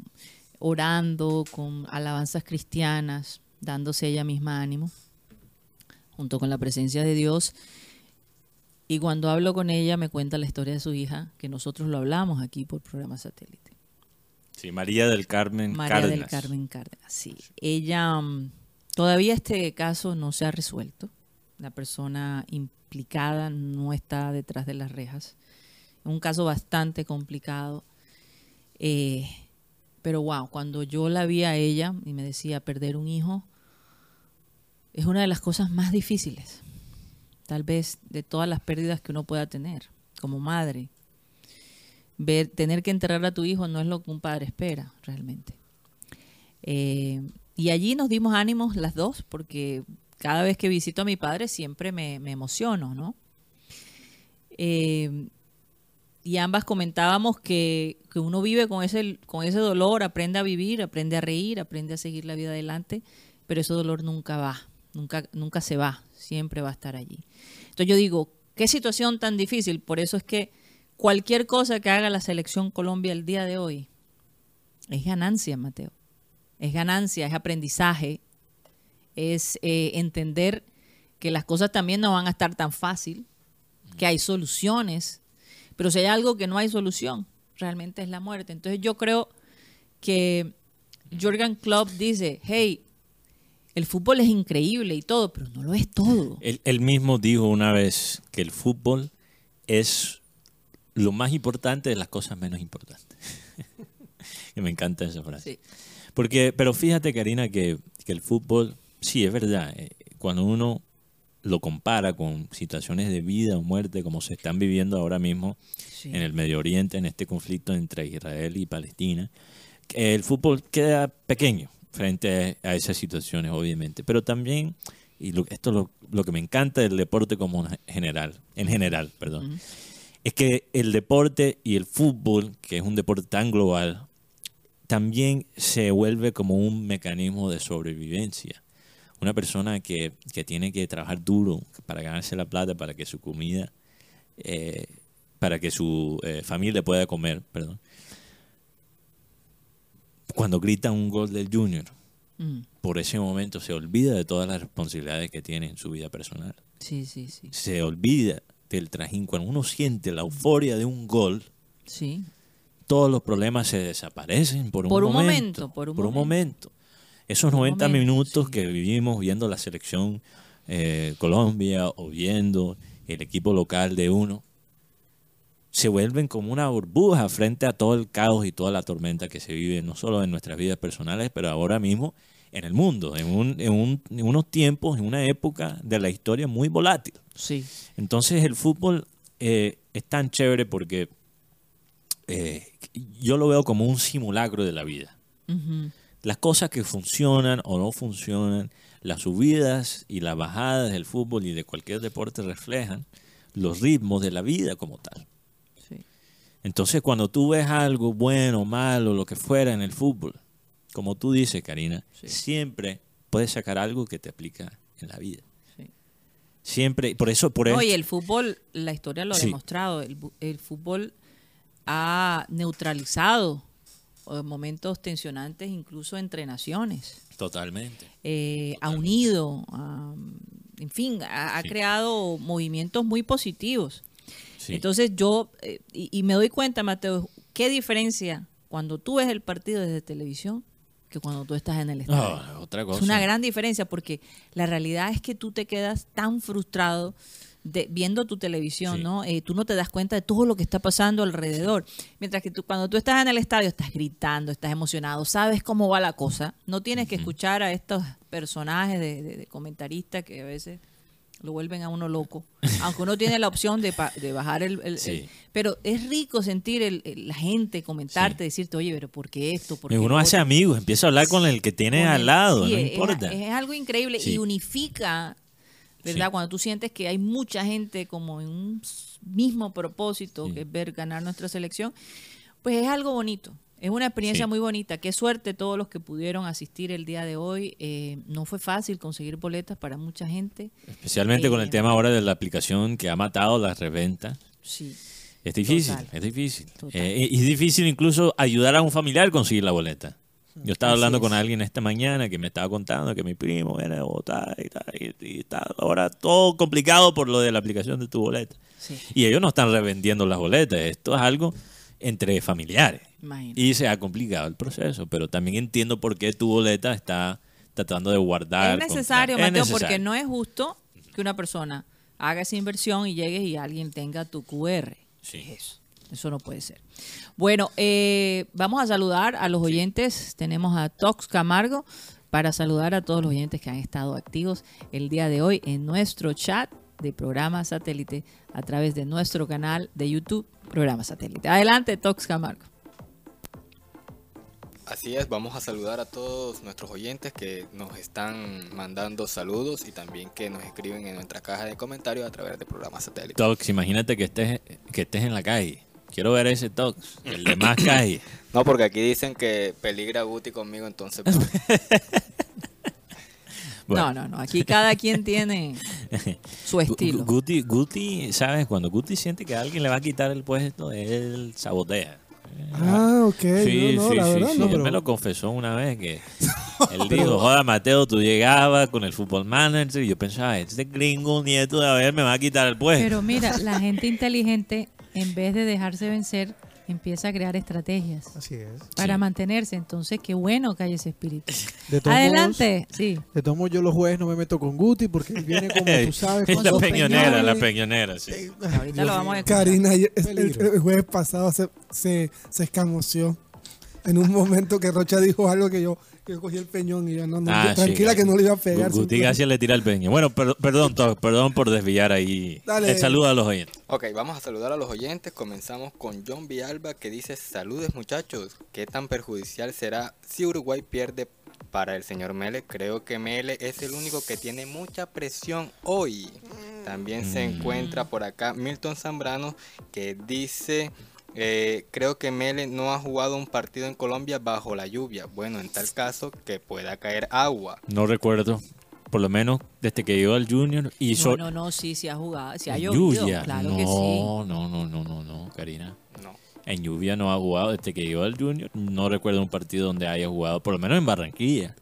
orando, con alabanzas cristianas, dándose ella misma ánimo, junto con la presencia de Dios. Y cuando hablo con ella, me cuenta la historia de su hija, que nosotros lo hablamos aquí por programa satélite. Sí, María del Carmen María del Cárdenas. Carmen Cárdenas, sí. Ella, mm, todavía este caso no se ha resuelto. La persona implicada no está detrás de las rejas. Un caso bastante complicado. Eh, pero wow, cuando yo la vi a ella y me decía perder un hijo, es una de las cosas más difíciles, tal vez de todas las pérdidas que uno pueda tener como madre. Ver, tener que enterrar a tu hijo no es lo que un padre espera realmente. Eh, y allí nos dimos ánimos las dos, porque cada vez que visito a mi padre siempre me, me emociono, ¿no? Eh, y ambas comentábamos que, que uno vive con ese, con ese dolor, aprende a vivir, aprende a reír, aprende a seguir la vida adelante, pero ese dolor nunca va, nunca, nunca se va, siempre va a estar allí. Entonces yo digo, qué situación tan difícil, por eso es que cualquier cosa que haga la selección Colombia el día de hoy es ganancia, Mateo. Es ganancia, es aprendizaje, es eh, entender que las cosas también no van a estar tan fácil, que hay soluciones, pero si hay algo que no hay solución, realmente es la muerte. Entonces yo creo que Jorgen Klopp dice, hey, el fútbol es increíble y todo, pero no lo es todo. Él, él mismo dijo una vez que el fútbol es lo más importante de las cosas menos importantes. y me encanta esa frase. Sí. Porque, pero fíjate, Karina, que, que el fútbol, sí, es verdad, eh, cuando uno lo compara con situaciones de vida o muerte como se están viviendo ahora mismo Sí. en el Medio Oriente, en este conflicto entre Israel y Palestina, el fútbol queda pequeño frente a, esas situaciones, obviamente. Pero también, y lo- esto es lo, lo que me encanta del deporte como en general, en general, perdón, es que el deporte y el fútbol, que es un deporte tan global, también se vuelve como un mecanismo de sobrevivencia. Una persona que, que tiene que trabajar duro para ganarse la plata, para que su comida, eh, para que su eh, familia pueda comer, perdón. Cuando grita un gol del Junior, Mm, por ese momento se olvida de todas las responsabilidades que tiene en su vida personal. Sí, sí, sí. Se olvida del trajín. Cuando uno siente la euforia de un gol, Sí. todos los problemas se desaparecen por un, Por un momento, momento, por un momento. Un 90 momento, minutos sí. que vivimos viendo la selección eh, Colombia o viendo el equipo local de uno, se vuelven como una burbuja frente a todo el caos y toda la tormenta que se vive, no solo en nuestras vidas personales, pero ahora mismo en el mundo, en, un- en un- en unos tiempos, en una época de la historia muy volátil. Sí. Entonces el fútbol eh, es tan chévere porque eh, yo lo veo como un simulacro de la vida. Ujú. Las cosas que funcionan o no funcionan, las subidas y las bajadas del fútbol y de cualquier deporte reflejan los ritmos de la vida como tal. Sí. Entonces cuando tú ves algo bueno, malo, lo que fuera en el fútbol, como tú dices, Karina, Sí. siempre puedes sacar algo que te aplica en la vida. Sí. Siempre, por eso, por eso. El fútbol, la historia lo ha demostrado, el, el fútbol ha neutralizado momentos tensionantes incluso entre naciones, Totalmente. Eh, ha unido, ha- en fin, ha, ha Sí. creado movimientos muy positivos. Sí. Entonces yo, eh, y, y me doy cuenta, Mateo, qué diferencia cuando tú ves el partido desde televisión que cuando tú estás en el estadio. No, otra cosa. Es una gran diferencia porque la realidad es que tú te quedas tan frustrado de, viendo tu televisión, Sí. ¿no? Eh, tú no te das cuenta de todo lo que está pasando alrededor. Mientras que tú, cuando tú estás en el estadio, estás gritando, estás emocionado, sabes cómo va la cosa. No tienes que escuchar a estos personajes de, de- de comentaristas que a veces lo vuelven a uno loco. Aunque uno tiene la opción de, pa- de bajar el, el- Sí. el- Pero es rico sentir el- la gente comentarte, decirte, oye, pero ¿por qué esto? ¿Por qué uno hace otro?". amigos, empieza a hablar con el que tiene al lado, no es- importa. Es, algo increíble y unifica, ¿verdad? Sí. Cuando tú sientes que hay mucha gente como en un mismo propósito, Sí. que es ver ganar nuestra selección, pues es algo bonito. Es una experiencia Sí. muy bonita. Qué suerte todos los que pudieron asistir el día de hoy. Eh, no fue fácil conseguir boletas para mucha gente. Especialmente con el Eh, tema ahora de la aplicación que ha matado las reventas. Sí. Es difícil, Total. es difícil. Total. Eh, es difícil incluso ayudar a un familiar a conseguir la boleta. Yo estaba Así hablando es. con alguien esta mañana que me estaba contando que mi primo era de Bogotá y tal, y, y está ahora todo complicado por lo de la aplicación de tu boleta. Sí. Y ellos no están revendiendo las boletas, esto es algo entre familiares. Imagínate. Y se ha complicado el proceso, pero también entiendo por qué tu boleta está tratando de guardar. Es necesario, es Mateo, porque no es justo que una persona haga esa inversión y llegues y alguien tenga tu QR. Sí. Eso, eso no puede ser. Bueno, eh, vamos a saludar a los oyentes. Tenemos a Tox Camargo para saludar a todos los oyentes que han estado activos el día de hoy en nuestro chat de programa satélite a través de nuestro canal de YouTube, programa satélite. Adelante, Tox Camargo. Así es, vamos a saludar a todos nuestros oyentes que nos están mandando saludos y también que nos escriben en nuestra caja de comentarios a través del programa satélite. Tox, imagínate que estés, que estés en la calle. Quiero ver ese Tox, el de más calle. No, porque aquí dicen que peligra Guti conmigo, entonces pues, Bueno. No, no, no. Aquí cada quien tiene su estilo. Gu- Guti, Guti, ¿sabes? Cuando Guti siente que alguien le va a quitar el puesto, él sabotea. Ah, ok. Sí, no, no, sí, la sí, verdad sí. no, Él pero me lo confesó una vez que Él dijo, joda Mateo, tú llegabas con el fútbol manager y yo pensaba, este gringo nieto de haber me va a quitar el puesto. Pero mira, la gente inteligente, en vez de dejarse vencer, empieza a crear estrategias Así es. para Sí. mantenerse. Entonces, qué bueno que hay ese espíritu. De todos Adelante, sí. de todos modos, yo los jueves no me meto con Guti porque él viene como tú sabes. con la peñonera, la peñonera, sí. Ahorita lo vamos a escuchar. Karina el, jueves pasado se, se, se escamoció en un momento que Rocha dijo algo que yo, yo cogí el peñón y yo no, no, Ah, yo tranquila sí, que no le iba a pegar. Guti García le tira el peño. Bueno, per- perdón, perdón por desviar ahí. Dale. El saludo a los oyentes. Ok, vamos a saludar a los oyentes. Comenzamos con John Villalba que dice, saludes muchachos, ¿qué tan perjudicial será si Uruguay pierde para el señor Mele? Creo que Mele es el único que tiene mucha presión hoy. También se encuentra por acá Milton Zambrano que dice... eh, creo que Mele no ha jugado un partido en Colombia bajo la lluvia. Bueno, en tal caso que pueda caer agua. No recuerdo, por lo menos desde que llegó al Junior y No, no, no, sí, sí ha jugado, sí ha llovido, lluvia. claro no, que sí. no, no, no, no, no, Karina. No. En lluvia no ha jugado desde que llegó al Junior. No recuerdo un partido donde haya jugado, por lo menos en Barranquilla.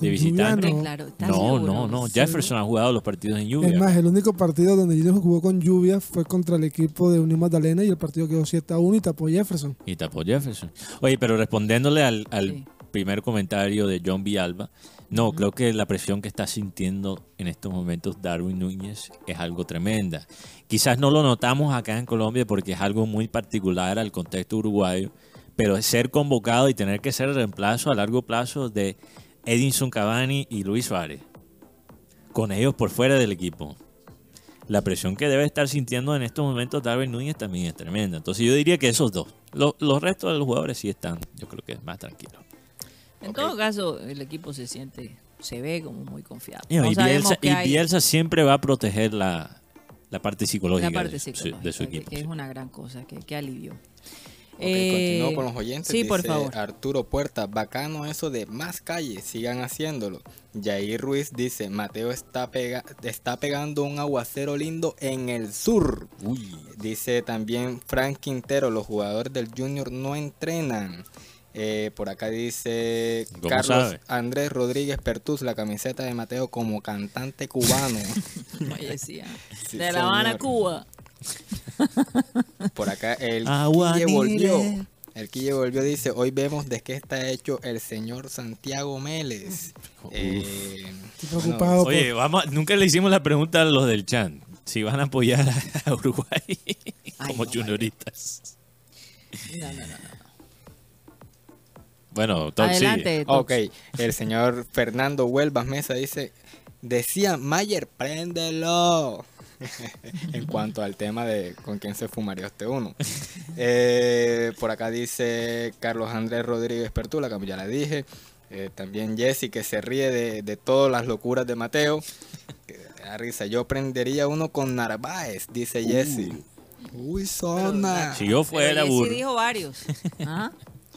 De lluvia visitante. no. Claro, ¿estás No, seguro? no, no. Sí. Jefferson ha jugado los partidos en lluvia. Es más, el único partido donde Junior jugó con lluvia fue contra el equipo de Unión Magdalena y el partido quedó 7 a 1 y tapó Jefferson. Y tapó Jefferson. Oye, pero respondiéndole al, al Sí. primer comentario de John Villalba, no, creo que la presión que está sintiendo en estos momentos Darwin Núñez es algo tremenda. Quizás no lo notamos acá en Colombia porque es algo muy particular al contexto uruguayo, pero ser convocado y tener que ser el reemplazo a largo plazo de Edinson Cavani y Luis Suárez, con ellos por fuera del equipo. La presión que debe estar sintiendo en estos momentos Darwin Núñez también es tremenda. Entonces yo diría que esos dos. Lo- los restos de los jugadores sí están, yo creo que más tranquilos. En todo caso, el equipo se siente, se ve como muy confiado. Y, no, Bielsa, hay- siempre va a proteger la, la parte psicológica, la parte de, su- de equipo. que, es una gran cosa, que, que alivio. Ok, Eh, continúo con los oyentes. Sí, por Dice favor. Arturo Puerta, bacano eso de más calles, sigan haciéndolo. Jair Ruiz dice, Mateo está, pega está pegando un aguacero lindo en el sur. Dice también Frank Quintero, los jugadores del Junior no entrenan. Eh, por acá dice ¿Cómo Carlos sabe? Andrés Rodríguez Pertuz, la camiseta de Mateo como cantante cubano. Oye, decía, Sí, de La Habana. Cuba. Por acá el Agua Quille volvió. El Quille volvió, dice, hoy vemos de qué está hecho el señor Santiago Meles. Eh, Estoy bueno, preocupado por- Oye, vamos, a- nunca le hicimos la pregunta a los del Chan. Si van a apoyar a, Uruguay como no, junioristas. No, no, no, no. Bueno, sigue. Adelante. Ok, el señor Fernando Huelvas Mesa dice, decía Mayer, préndelo. en cuanto al tema de con quién se fumaría este uno. Eh, por acá dice Carlos Andrés Rodríguez Pertula, como ya la dije. Eh, también Jesse que se ríe de, de todas las locuras de Mateo. Le da risa. Yo prendería uno con Narváez, dice Jesse. Uy, zona. Si yo fuera burro. dijo varios. ¿Ah?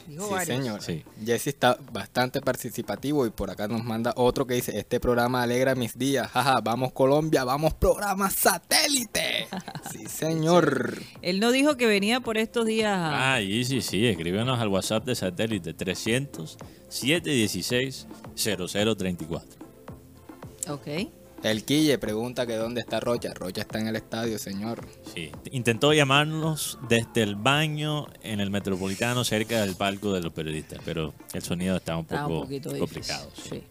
Dijo Sí, varios. señor. Sí. Jesse está bastante participativo y por acá nos manda otro que dice, este programa alegra mis días. Jaja, vamos Colombia, vamos programa satélite. Sí, señor. Él no dijo que venía por estos días. a- Ah, y sí, sí, escríbenos al WhatsApp de satélite 300 716 0034. Ok. El Quille pregunta que dónde está Rocha. Rocha está en el estadio, señor. Sí, intentó llamarnos desde el baño en el Metropolitano cerca del palco de los periodistas, pero el sonido estaba un poco un complicado. sí. Sí.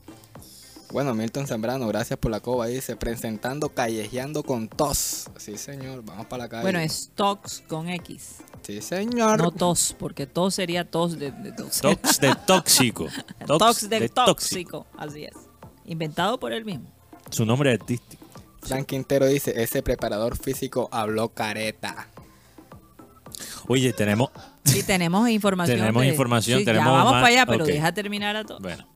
Bueno, Milton Zambrano, gracias por la coba. Dice, presentando Callejeando con tos. Sí, señor, vamos para la calle. Bueno, es Tox con X. Sí, señor. No tos, porque tos sería tos de, de tos. Tox de tóxico. Tox de, de tóxico. Así es. Inventado por él mismo. Su nombre artístico. Frank Quintero dice, ese preparador físico habló careta. Oye, tenemos. Sí, tenemos información. Tenemos de- información, Sí, tenemos ya vamos más- para allá, pero deja terminar a todos. Bueno.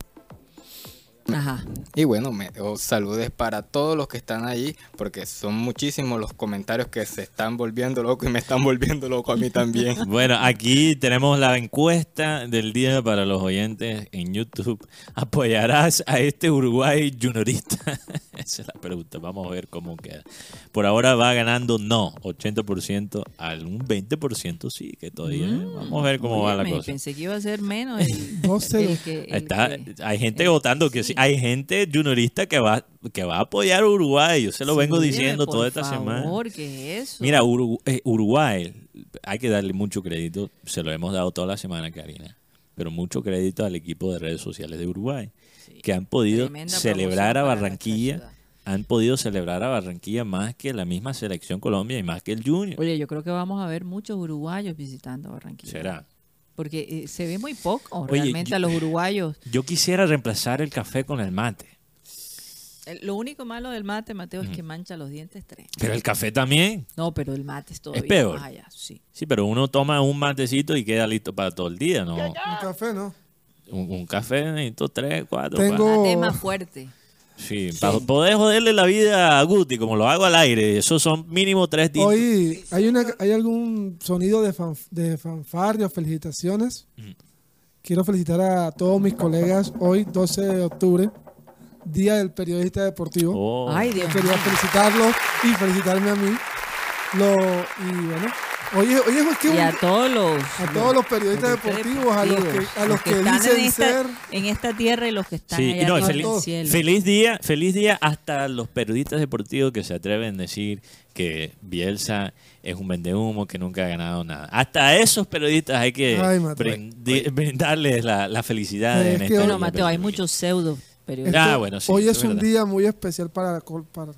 Ajá. Y bueno, me, oh, saludes para todos los que están ahí, porque son muchísimos los comentarios que se están volviendo locos y me están volviendo loco a mí también. Bueno, aquí tenemos la encuesta del día para los oyentes en YouTube. ¿Apoyarás a este Uruguay juniorista? Esa es la pregunta. Vamos a ver cómo queda. Por ahora va ganando no, 80% al un 20% sí, que todavía. Vamos a ver cómo va la cosa. Pensé que iba a ser menos. El, 12. el que- el Está- que- hay gente votando que sí. Hay gente juniorista que va, que va a apoyar a Uruguay. Yo se lo vengo diciendo por toda esta semana. favor, ¿qué es eso? Mira, eh, Uruguay, hay que darle mucho crédito, se lo hemos dado toda la semana, Karina, pero mucho crédito al equipo de redes sociales de Uruguay, que han podido celebrar a Barranquilla, han podido celebrar a Barranquilla más que la misma selección Colombia y más que el Junior. Oye, yo creo que vamos a ver muchos uruguayos visitando Barranquilla. ¿Será? Porque eh, se ve muy poco Oye, realmente yo- a los uruguayos. Yo quisiera reemplazar el café con el mate, El- Lo único malo del mate, Mateo, es que mancha los dientes tres. pero el café también. No, pero el mate es todavía peor. más allá, sí. Sí, pero uno toma un matecito y queda listo para todo el día, ¿no? Un café, ¿no? Un, un café necesito tres, cuatro, Tengo-. Mate es más fuerte. Sí, para poder joderle la vida a Guti, como lo hago al aire, esos son mínimo tres tintos. Hoy, ¿hay, una, ¿hay algún sonido de, fan, de fanfarria o felicitaciones? Quiero felicitar a todos mis colegas hoy, 12 de octubre, Día del Periodista Deportivo. Oh. Ay, Dios Quería felicitarlos y felicitarme a mí. Lo, y bueno, hoy es, hoy es que Y a todos los, a todos los periodistas deportivos, a los que, a los que, están dicen en esta, ser... en esta tierra y los que están Sí, allá no, feliz, en el cielo. feliz día, feliz día hasta los periodistas deportivos que se atreven a decir que Bielsa es un vendehumo, que nunca ha ganado nada. Hasta a esos periodistas hay que Ay, brindarles la, la felicidad Es en que este Bueno, Mateo, hay muchos pseudo periodistas. Ah, Esto- bueno, sí, hoy es es un día muy especial para-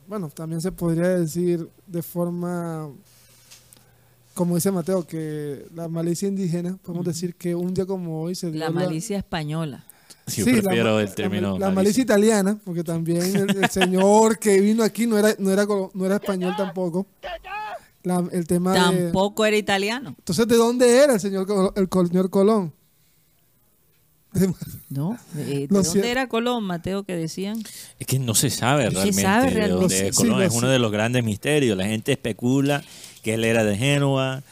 bueno, también se podría decir de forma, como dice Mateo, que la malicia indígena, podemos decir que un día como hoy se dio La malicia española. Yo Sí, la prefiero el término La, malicia. malicia italiana, porque también el, el señor que vino aquí no era, no era, no era español tampoco. La- el tema de... Tampoco era italiano. Entonces, ¿de dónde era el señor, el señor Colón? ¿No? Eh, ¿De Lo dónde era Colón, Mateo, que decían? Es que no se sabe se realmente de dónde Sí, es Colón. lo es uno de los grandes misterios. La gente especula que él era de Génova.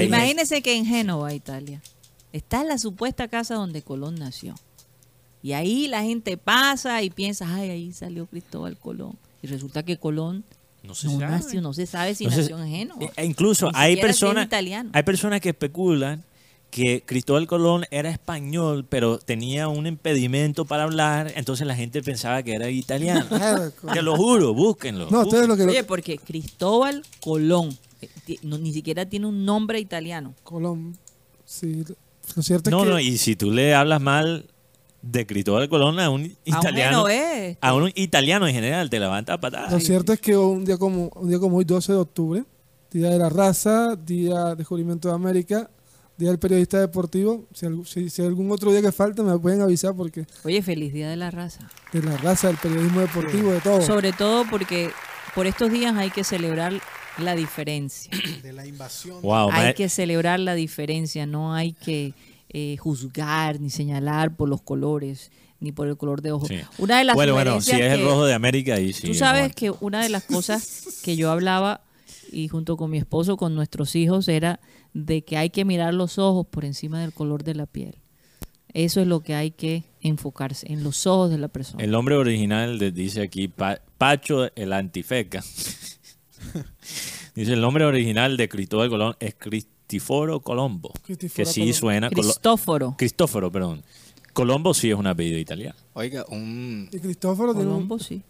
Imagínese que en Génova, Italia, está la supuesta casa donde Colón nació. Y ahí la gente pasa y piensa, ay, ahí salió Cristóbal Colón. Y resulta que Colón No se no sabe. nació, no se sabe si No se- nació en Génova. E- incluso hay personas, hay personas que especulan que Cristóbal Colón era español, pero tenía un impedimento para hablar, entonces la gente pensaba que era italiano. Te lo juro, búsquenlo. No, ustedes lo que... Oye, porque Cristóbal Colón eh, no- ni siquiera tiene un nombre italiano. Colón, sí. Lo cierto No, es que... no, y si tú le hablas mal de Cristóbal Colón a un italiano, genovés. a un italiano en general, te levanta a patadas. Lo cierto es que un día como un día como hoy, 12 de octubre, Día de la Raza, Día de Descubrimiento de América, Día del Periodista Deportivo, si, algún- si- si hay algún otro día que falta me pueden avisar porque Oye, feliz día de la raza. de la raza, del periodismo deportivo, de todo. Sobre todo porque por estos días hay que celebrar la diferencia. De la invasión. Wow, hay que celebrar la diferencia, no hay que eh, juzgar ni señalar por los colores ni por el color de ojos. Sí. Una de las bueno, bueno, si es el rojo de América, ahí sí. Tú sabes que una de las cosas que yo hablaba y junto con mi esposo, con nuestros hijos, era de que hay que mirar los ojos por encima del color de la piel. Eso es lo que hay que enfocarse, en los ojos de la persona. El nombre original de- dice aquí Pa- Pacho el Antifeca. dice el nombre original de Cristóbal Colón es Cristiforo Colombo. Cristiforo que sí Colombo. suena. Colo- Cristóforo. Cristóforo, perdón. Colombo sí es un apellido italiano. Oiga, un, Y Cristóforo un- Colombo, sí.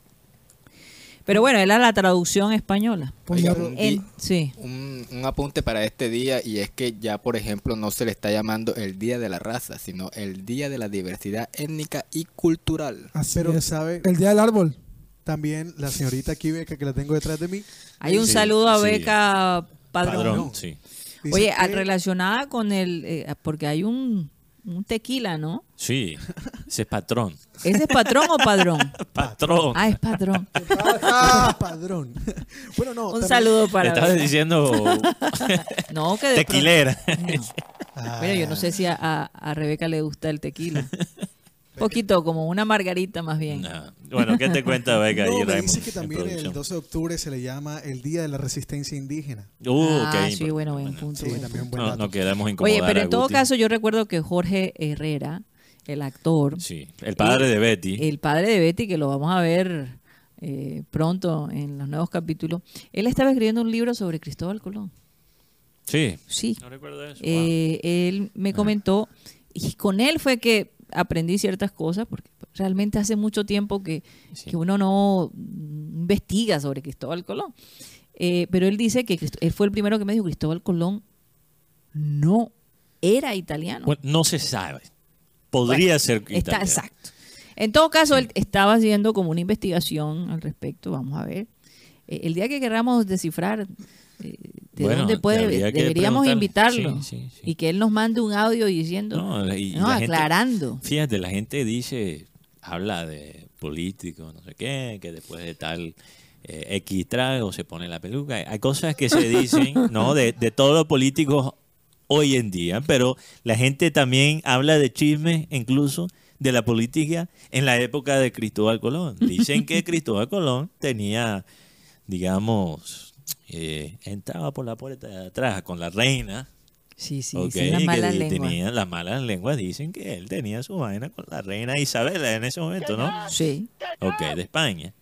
Pero bueno, era la traducción española. oiga, Ponga- un, di- sí. un- un apunte para este día y es que ya, por ejemplo, no se le está llamando el Día de la Raza, sino el Día de la Diversidad Étnica y Cultural. así Pero, es. ¿sabe? El Día del Árbol. También la señorita aquí, Beca, que la tengo detrás de mí. Hay un Sí, saludo a sí. Beca Padrón. Padrón, sí. dice Oye, que- relacionada con el... eh, porque hay un, un tequila, ¿no? Sí, ese es patrón. ¿Ese es patrón o padrón? Patrón. Ah, es patrón. Ah, padrón. bueno, no. Un también- saludo para... estaba Beca. diciendo No, que de pronto- tequilera. Bueno, yo no sé si a, a- a Rebeca le gusta el tequila. poquito como una margarita más bien. No. Bueno, ¿qué te cuenta Beca No, y me Raymond dice que también el producción? 12 de octubre se le llama el Día de la Resistencia Indígena. Uh, ah, ok, sí, bueno, buen punto. Sí, buen también un punto. buen No, no queremos incomodar Oye, pero en todo caso yo recuerdo que Jorge Herrera, el actor, Sí, el padre de Betty. el padre de Betty, que lo vamos a ver eh, pronto en los nuevos capítulos, él estaba escribiendo un libro sobre Cristóbal Colón. Sí. Sí. No recuerdo eso. Eh, él me comentó, y con él fue que aprendí ciertas cosas, porque realmente hace mucho tiempo que, Sí. que uno no investiga sobre Cristóbal Colón. Eh, pero él dice que Crist- él fue el primero que me dijo, Cristóbal Colón no era italiano. Bueno, no se sabe. Podría Bueno, ser Está exacto. En todo caso, él estaba haciendo como una investigación al respecto. Vamos a ver. Eh, el día que queramos descifrar de Bueno, dónde puede, deberíamos invitarlo Sí, sí, sí. y que él nos mande un audio diciendo, No, y no, la gente- aclarando. Fíjate, la gente dice, habla de políticos, no sé qué, que después de tal eh, X trago se pone la peluca. Hay cosas que se dicen, ¿no? De, de todos los políticos hoy en día, pero la gente también habla de chismes incluso de la política en la época de Cristóbal Colón. Dicen que Cristóbal Colón tenía, digamos, eh, entraba por la puerta de atrás con la reina. Sí, sí, Ok, sí, las y que las malas lenguas dicen que él tenía su vaina con la reina Isabela en ese momento, ¿no? Sí. Ok, de España.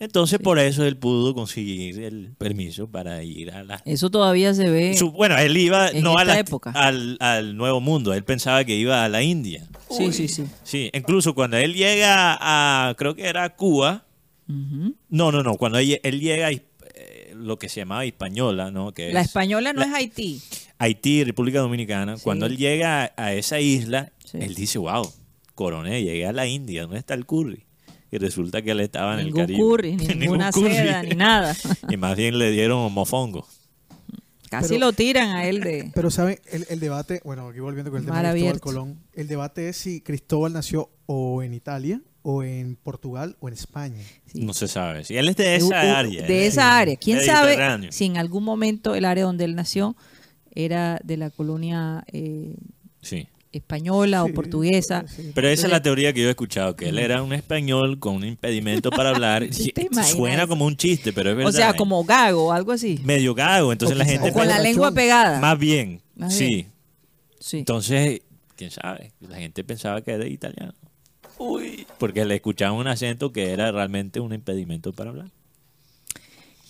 Entonces por eso él pudo conseguir el permiso para ir a la... Eso todavía se ve. Su- bueno, él iba en no a la- época. Al, al Nuevo Mundo, él pensaba que iba a la India. Sí, sí, sí. Sí, incluso cuando él llega a, creo que era Cuba, Ujú. no, no, no, cuando él, él llega a lo que se llamaba Hispaniola, ¿no? Que La es- española no la- es Haití. Haití, República Dominicana, Sí. cuando él llega a, a esa isla, Sí. él dice, wow, coroné, llegué a la India, ¿dónde está el curry? Y resulta que él estaba en Ningún el Caribe. curry, Ningún ninguna curry. seda, ni nada. y más bien le dieron mofongo. Casi Pero- lo tiran a él de. Pero, ¿saben? El, el debate, bueno, aquí volviendo con el tema de Cristóbal. Colón, el debate es si Cristóbal nació o en Italia, o en Portugal, o en España. Sí. No se sabe. Si él es de esa u- área. De esa área. ¿Quién sabe si en algún momento el área donde él nació era de la colonia eh, Sí. española o portuguesa? sí. Pero esa es la teoría que yo he escuchado, que él era un español con un impedimento para hablar. ¿Sí te imaginas Suena como un chiste, pero es verdad. O sea, ¿eh? como gago o algo así. medio gago, entonces O la gente O con la lengua pegada. más bien, Más sí. bien. Sí. Entonces, quién sabe, la gente pensaba que era italiano. Uy, porque le escuchaban un acento que era realmente un impedimento para hablar.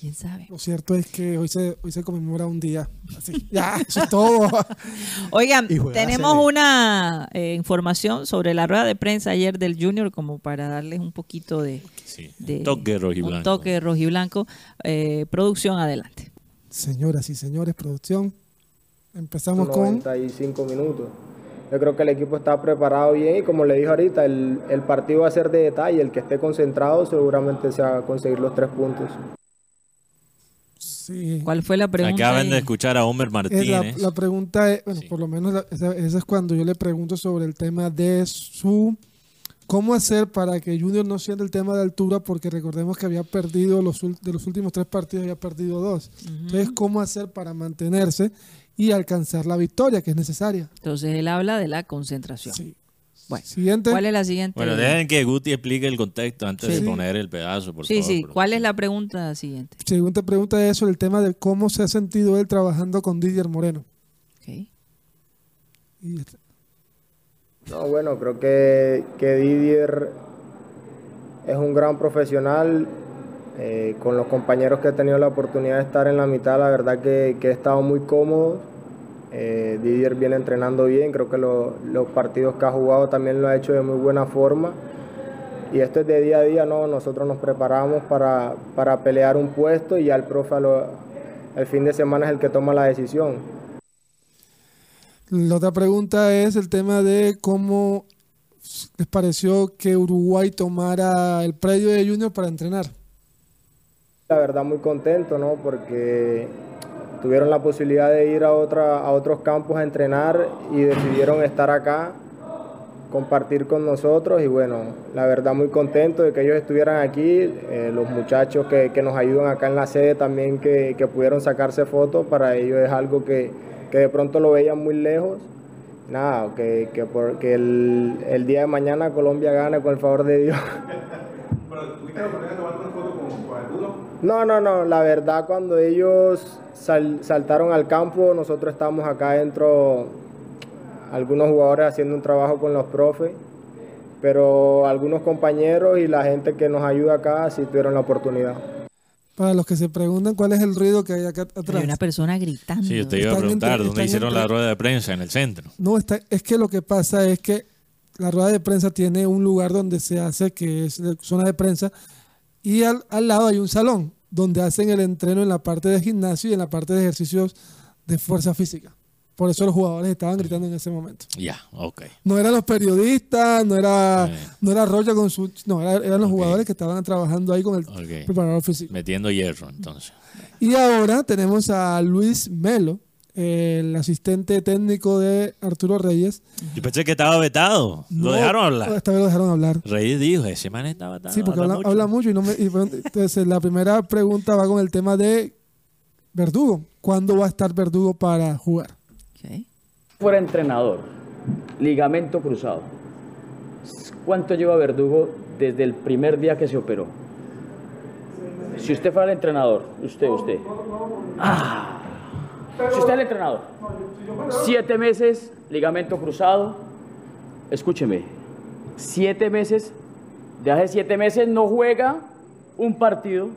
¿Quién sabe? Lo cierto es que hoy se, hoy se conmemora un día. Así, ya, eso es todo. Oigan, tenemos una eh, información sobre la rueda de prensa ayer del Junior como para darles un poquito de, Sí, de- un toque rojiblanco. un toque rojiblanco. Eh, producción, adelante. Señoras y señores, producción. Empezamos con 95 minutos. Yo creo que el equipo está preparado bien y como le dijo ahorita, el, el partido va a ser de detalle. El que esté concentrado seguramente se va a conseguir los tres puntos. sí, ¿Cuál fue la pregunta? Acaban de escuchar a Homer la, Martínez. la pregunta es, bueno, Sí. por lo menos la- esa, esa es cuando yo le pregunto sobre el tema de su cómo hacer para que Junior no sienta el tema de altura, porque recordemos que había perdido los ul- de los últimos tres partidos había perdido dos. Entonces, cómo hacer para mantenerse y alcanzar la victoria que es necesaria. Entonces él habla de la concentración. Sí. Bueno, Siguiente. ¿cuál es la siguiente? Bueno, dejen que Guti explique el contexto antes Sí. de poner el pedazo, por sí, favor. sí. por ¿Cuál es la pregunta siguiente? Segunda pregunta es sobre el tema de cómo se ha sentido él trabajando con Didier Moreno. Ok. Y No, bueno, creo que, que Didier es un gran profesional. Eh, con los compañeros que he tenido la oportunidad de estar en la mitad, la verdad que, he estado muy cómodo. Eh, Didier viene entrenando bien, creo que lo- los partidos que ha jugado también lo ha hecho de muy buena forma. Y esto es de día a día, ¿no? Nosotros nos preparamos para, para pelear un puesto y ya el profe lo- el fin de semana es el que toma la decisión. La otra pregunta es el tema de cómo les pareció que Uruguay tomara el predio de Junior para entrenar. La verdad muy contento, ¿no? Porque tuvieron la posibilidad de ir a, otra, a otros campos a entrenar y decidieron estar acá, compartir con nosotros y bueno, la verdad muy contento de que ellos estuvieran aquí, eh, los muchachos que, que nos ayudan acá en la sede también que, que pudieron sacarse fotos, para ellos es algo que, que de pronto lo veían muy lejos nada, que, que, por- que el, el día de mañana Colombia gane con el favor de Dios. No, no, no, la verdad cuando ellos sal- saltaron al campo, nosotros estábamos acá adentro, algunos jugadores haciendo un trabajo con los profes, pero algunos compañeros y la gente que nos ayuda acá sí tuvieron la oportunidad. Para los que se preguntan cuál es el ruido que hay acá atrás. Hay una persona gritando. Sí, yo te iba a preguntar entre- dónde hicieron entre- la rueda de prensa, en el centro. No, está, es que lo que pasa es que la rueda de prensa tiene un lugar donde se hace, que es la zona de prensa, y al, al lado hay un salón donde hacen el entreno en la parte de gimnasio y en la parte de ejercicios de fuerza física. Por eso los jugadores estaban gritando en ese momento. Ya, ok. No eran los periodistas, no era, no era Rocha con su... No, era- eran los jugadores que estaban trabajando ahí con el preparador físico. Metiendo hierro, entonces. Y ahora tenemos a Luis Melo, el asistente técnico de Arturo Reyes. Yo pensé que estaba vetado. Lo dejaron hablar. Esta vez lo dejaron hablar. Reyes dijo, ese man está vetado. Sí, porque habla, mucho". habla mucho y no me. y entonces, la primera pregunta va con el tema de Verdugo. ¿Cuándo va a estar Verdugo para jugar? Fuera entrenador, ligamento cruzado. ¿Cuánto lleva Verdugo desde el primer día que se operó? Si usted fuera el entrenador, usted, usted. Ah, si usted es el entrenador, siete meses, ligamento cruzado. Escúcheme, siete meses, de hace siete meses no juega un partido,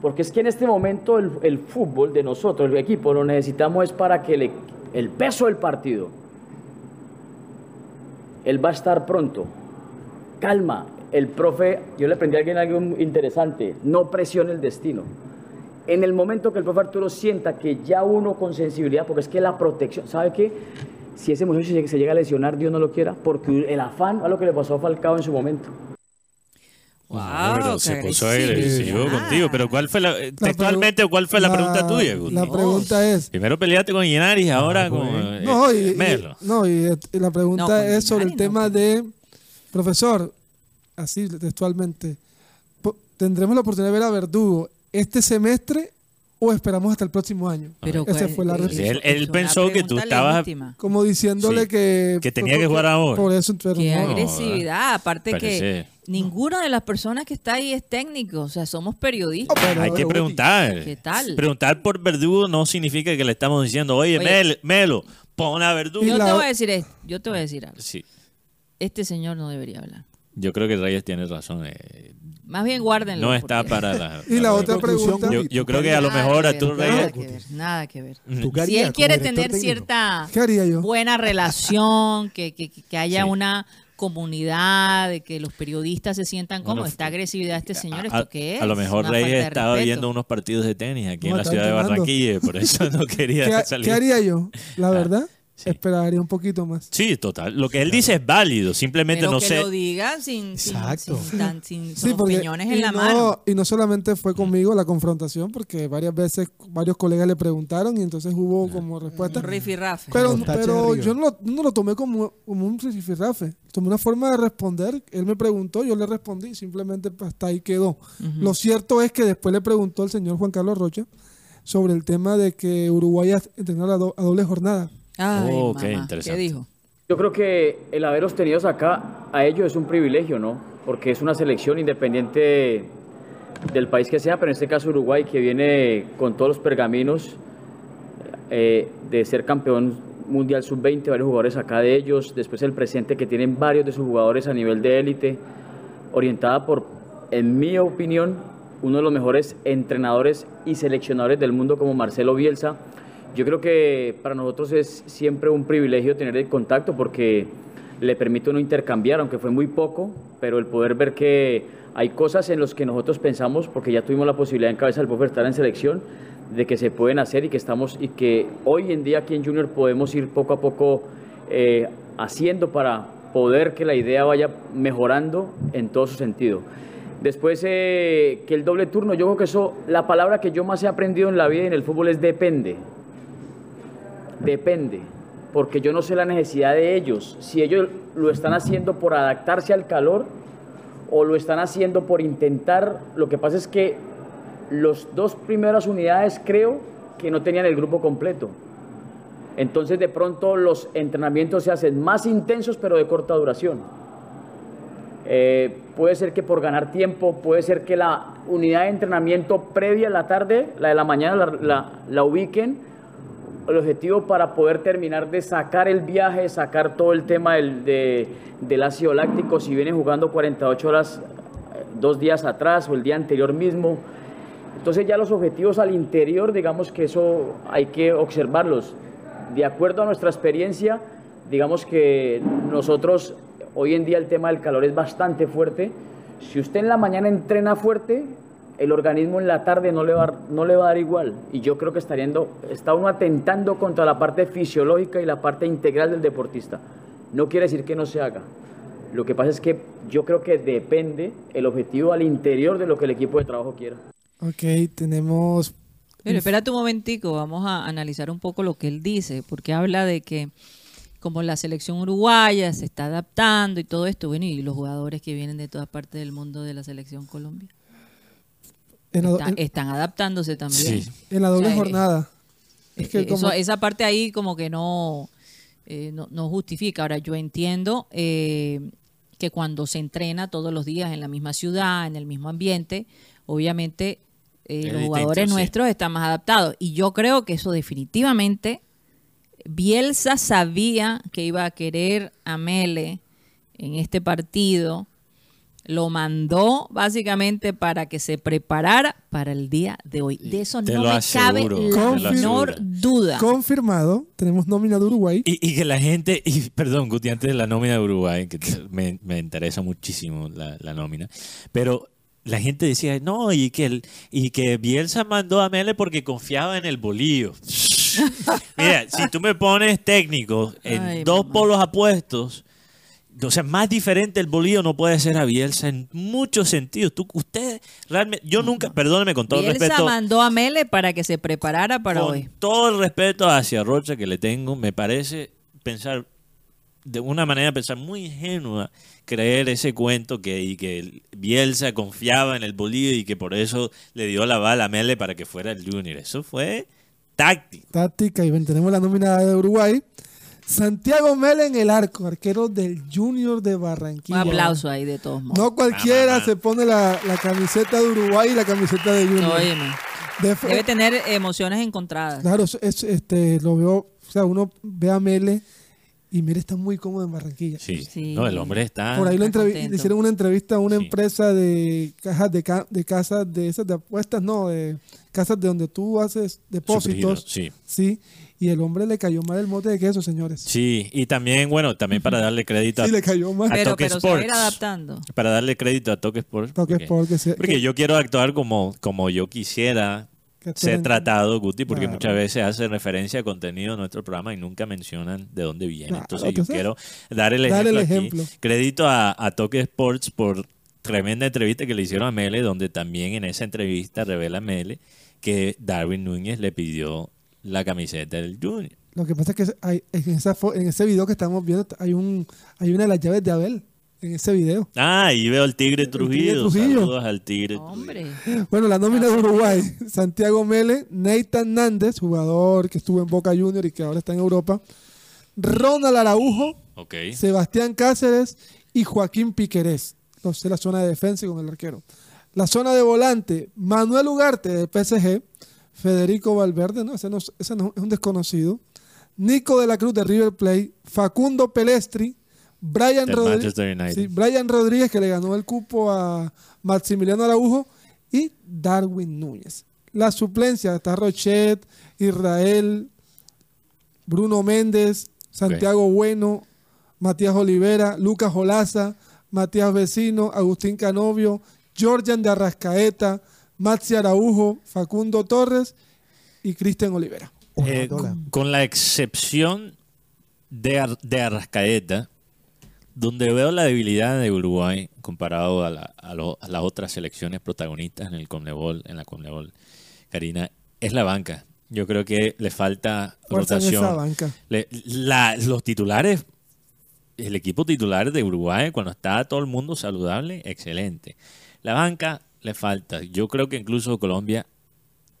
porque es que en este momento el, el fútbol de nosotros, el equipo, lo necesitamos es para que le- el peso del partido, él va a estar pronto. Calma, el profe, yo le aprendí a alguien algo interesante, no presione el destino. En el momento que el profe Arturo sienta que ya uno con sensibilidad, porque es que la protección, ¿sabe qué? Si ese muchacho se llega a lesionar, Dios no lo quiera, porque el afán a lo que le pasó a Falcao en su momento. No, pero se puso agresivo contigo. Pero ¿cuál fue la, eh, textualmente, cuál fue la, la- pregunta tuya? la pregunta es- Primero peleaste con Inaris, ahora con eh, No, y, y- Melo. no, y, y la pregunta No, es sobre el tema de, profesor, así textualmente, ¿tendremos la oportunidad de ver a Verdugo este semestre o esperamos hasta el próximo año? Pero Esa cuál- fue la respuesta. él- pensó que tú estabas- legítima. Como diciéndole Sí, que... que tenía que jugar ahora. Por eso, Qué no. agresividad. Aparte que ninguna de las personas que está ahí es técnico. O sea, somos periodistas. Hay que preguntar. ¿Qué tal? Preguntar por Verdugo no significa que le estamos diciendo, oye, Oye. Mel- Melo, pon a Verdugo. Yo te voy a decir esto. Yo te voy a decir algo. Sí, Este señor no debería hablar. Yo creo que Reyes tiene razón. eh, Más bien guárdenlo. no está porque- para la... Y la otra pregunta- Yo, yo creo que a lo mejor que ver, Arturo nada Reyes... que ver, Nada que ver. ¿Tú qué Si él quiere tener técnico? cierta buena relación, que, que, que haya Sí. una comunidad, de que los periodistas se sientan como Bueno, esta agresividad de este señor, A, ¿esto qué es? a lo mejor Reyes estaba viendo unos partidos de tenis aquí No, en la ciudad de. Barranquilla por eso no quería ¿Qué, salir. qué haría yo? La Ah, esperaría un poquito más. Sí, total. Lo que él dice es válido, simplemente Pero no que sé. lo digan sin, sin, sin, tan- sin- Sí, con porque- opiniones y en la no, mano. Y no solamente fue conmigo la confrontación, porque varias veces varios colegas le preguntaron y entonces hubo como respuesta. Un rifirrafe. Pero, pero yo no lo, no lo tomé como, como un rifirrafe. Tomé una forma de responder. Él me preguntó, yo le respondí, simplemente hasta ahí quedó. Lo cierto es que después le preguntó el señor Juan Carlos Rocha sobre el tema de que Uruguay ha entrenado a, do- a doble jornada. Ay, Oh, mamá, qué interesante. ¿Qué dijo? Yo creo que el haberlos tenido acá a ellos es un privilegio, ¿no? Porque es una selección independiente del país que sea, pero en este caso Uruguay, que viene con todos los pergaminos eh, de ser campeón mundial sub-20, varios jugadores acá de ellos, después el presente que tienen varios de sus jugadores a nivel de élite, orientada por, en mi opinión, uno de los mejores entrenadores y seleccionadores del mundo como Marcelo Bielsa. Yo creo que para nosotros es siempre un privilegio tener el contacto porque le permite uno intercambiar, aunque fue muy poco, pero el poder ver que hay cosas en las que nosotros pensamos, porque ya tuvimos la posibilidad en cabeza del estar en selección, de que se pueden hacer y que estamos y que hoy en día aquí en Junior podemos ir poco a poco eh, haciendo para poder que la idea vaya mejorando en todo su sentido. Después eh, que el doble turno, yo creo que eso, la palabra que yo más he aprendido en la vida y en el fútbol es depende. Depende, porque yo no sé la necesidad de ellos. Si ellos lo están haciendo por adaptarse al calor o lo están haciendo por intentar, lo que pasa es que los dos primeras unidades creo que no tenían el grupo completo. Entonces de pronto los entrenamientos se hacen más intensos pero de corta duración. Eh, puede ser que por ganar tiempo, puede ser que la unidad de entrenamiento previa a la tarde, la de la mañana, la, la- la ubiquen. El objetivo para poder terminar de sacar el viaje, sacar todo el tema del, de- del ácido láctico, si vienen jugando 48 horas eh, dos días atrás o el día anterior mismo. Entonces ya los objetivos al interior, digamos que eso hay que observarlos. De acuerdo a nuestra experiencia, digamos que nosotros hoy en día el tema del calor es bastante fuerte. Si usted en la mañana entrena fuerte, el organismo en la tarde no le va, a- no le va a dar igual. Y yo creo que yendo- está uno atentando contra la parte fisiológica y la parte integral del deportista. No quiere decir que no se haga. Lo que pasa es que yo creo que depende el objetivo al interior de lo que el equipo de trabajo quiera. Ok, tenemos... Pero espérate un momentico, vamos a analizar un poco lo que él dice, porque habla de que como la selección uruguaya se está adaptando y todo esto, bueno, y los jugadores que vienen de todas partes del mundo de la selección Colombia. En la, Están, en- están adaptándose también. Sí. en la doble O sea, jornada. Es que Eh, como- eso- esa parte ahí como que no, eh, no, no justifica. Ahora, yo entiendo eh, que cuando se entrena todos los días en la misma ciudad, en el mismo ambiente, obviamente eh, los distinto, jugadores sí. nuestros están más adaptados. Y yo creo que eso definitivamente, Bielsa sabía que iba a querer a Mele en este partido. Lo mandó básicamente para que se preparara para el día de hoy. De eso Te no lo me cabe la menor duda. Confirmado, tenemos nómina de Uruguay. Y, y que la gente, y perdón, Guti, antes de la nómina de Uruguay, que me, me interesa muchísimo la, la nómina, pero la gente decía, no, y que, el, y que Bielsa mandó a Mele porque confiaba en el bolillo. Mira, si tú me pones técnico en Ay, dos mamá. polos apuestos, o sea, más diferente el bolillo no puede ser a Bielsa en muchos sentidos. Tú, usted, realmente, yo nunca, perdóneme con todo el Bielsa respeto. mandó a Mele para que se preparara para Con hoy. todo el respeto hacia Rocha que le tengo, me parece pensar de una manera pensar muy ingenua creer ese cuento que y que el Bielsa confiaba en el Bolívar y que por eso le dio la bala a Mele para que fuera el Junior. Eso fue táctico. táctica y ven, tenemos la nómina de Uruguay. Santiago Mele en el arco, arquero del Junior de Un Barranquilla. aplauso ahí de todos modos. No cualquiera Mamá. se pone la, la camiseta de Uruguay y la camiseta de Junior. Óyeme, De- Debe tener emociones encontradas. Claro, es- es- este, lo veo, o sea, uno ve a Mele y Mele está muy cómodo en Barranquilla. Sí. Sí. No, el hombre está. Por ahí lo está le hicieron una entrevista a una Sí. empresa de cajas de, ca- de casas de esas de apuestas, no, de casas de donde tú haces depósitos. Sí. Sí, y el hombre le cayó mal el mote de queso, señores. Sí, y también, bueno, también para darle crédito a, Sí, le cayó mal. a Pero, Toque pero se va a ir Sports. adaptando. Para darle crédito a Toque Sports. Toque porque- Sport, que se- Porque que- yo quiero actuar como, como yo quisiera ser tratado, Guti, porque Claro. muchas veces hace referencia a contenido de nuestro programa y nunca mencionan de dónde viene. Claro, entonces yo quiero dar el dar ejemplo, el aquí. ejemplo. Crédito a, a Toque Sports por tremenda entrevista que le hicieron a Mele, donde también en esa entrevista revela Mele que Darwin Núñez le pidió la camiseta del Junior. Lo que pasa es que hay- en, esa en ese video que estamos viendo hay un hay una de las llaves de Abel en ese video. Ah, ahí veo al Tigre Trujillo. Trujillo. Saludos al Tigre Trujillo. Hombre. Bueno, la nómina de Uruguay, Santiago Mele, Nathan Nández, jugador que estuvo en Boca Junior y que ahora está en Europa, Ronald Araujo. Sebastián Cáceres y Joaquín Piquerés. Entonces la zona de defensa y con el arquero. La zona de volante, Manuel Ugarte de PSG, Federico Valverde, no, ese no, ese no es un desconocido, Nico de la Cruz de River Plate, Facundo Pelestri, Brian Rodríguez, sí, Brian Rodríguez que le ganó el cupo a Maximiliano Araujo y Darwin Núñez. La suplencia está Rochet, Israel, Bruno Méndez, Santiago Bueno, Matías Olivera, Lucas Olaza, Matías Vecino, Agustín Canovio, Georgian de Arrascaeta, Maxi Araujo, Facundo Torres y Cristian Olivera. Eh, con, con la excepción de, Ar- de Arrascaeta, donde veo la debilidad de Uruguay comparado a, la- a lo- a las otras selecciones protagonistas en el Conmebol, en la Conmebol, Karina, es la banca. Yo creo que le falta rotación. esa banca. Le- la- los titulares, el equipo titular de Uruguay, cuando está todo el mundo saludable, excelente. La banca le falta. Yo creo que incluso Colombia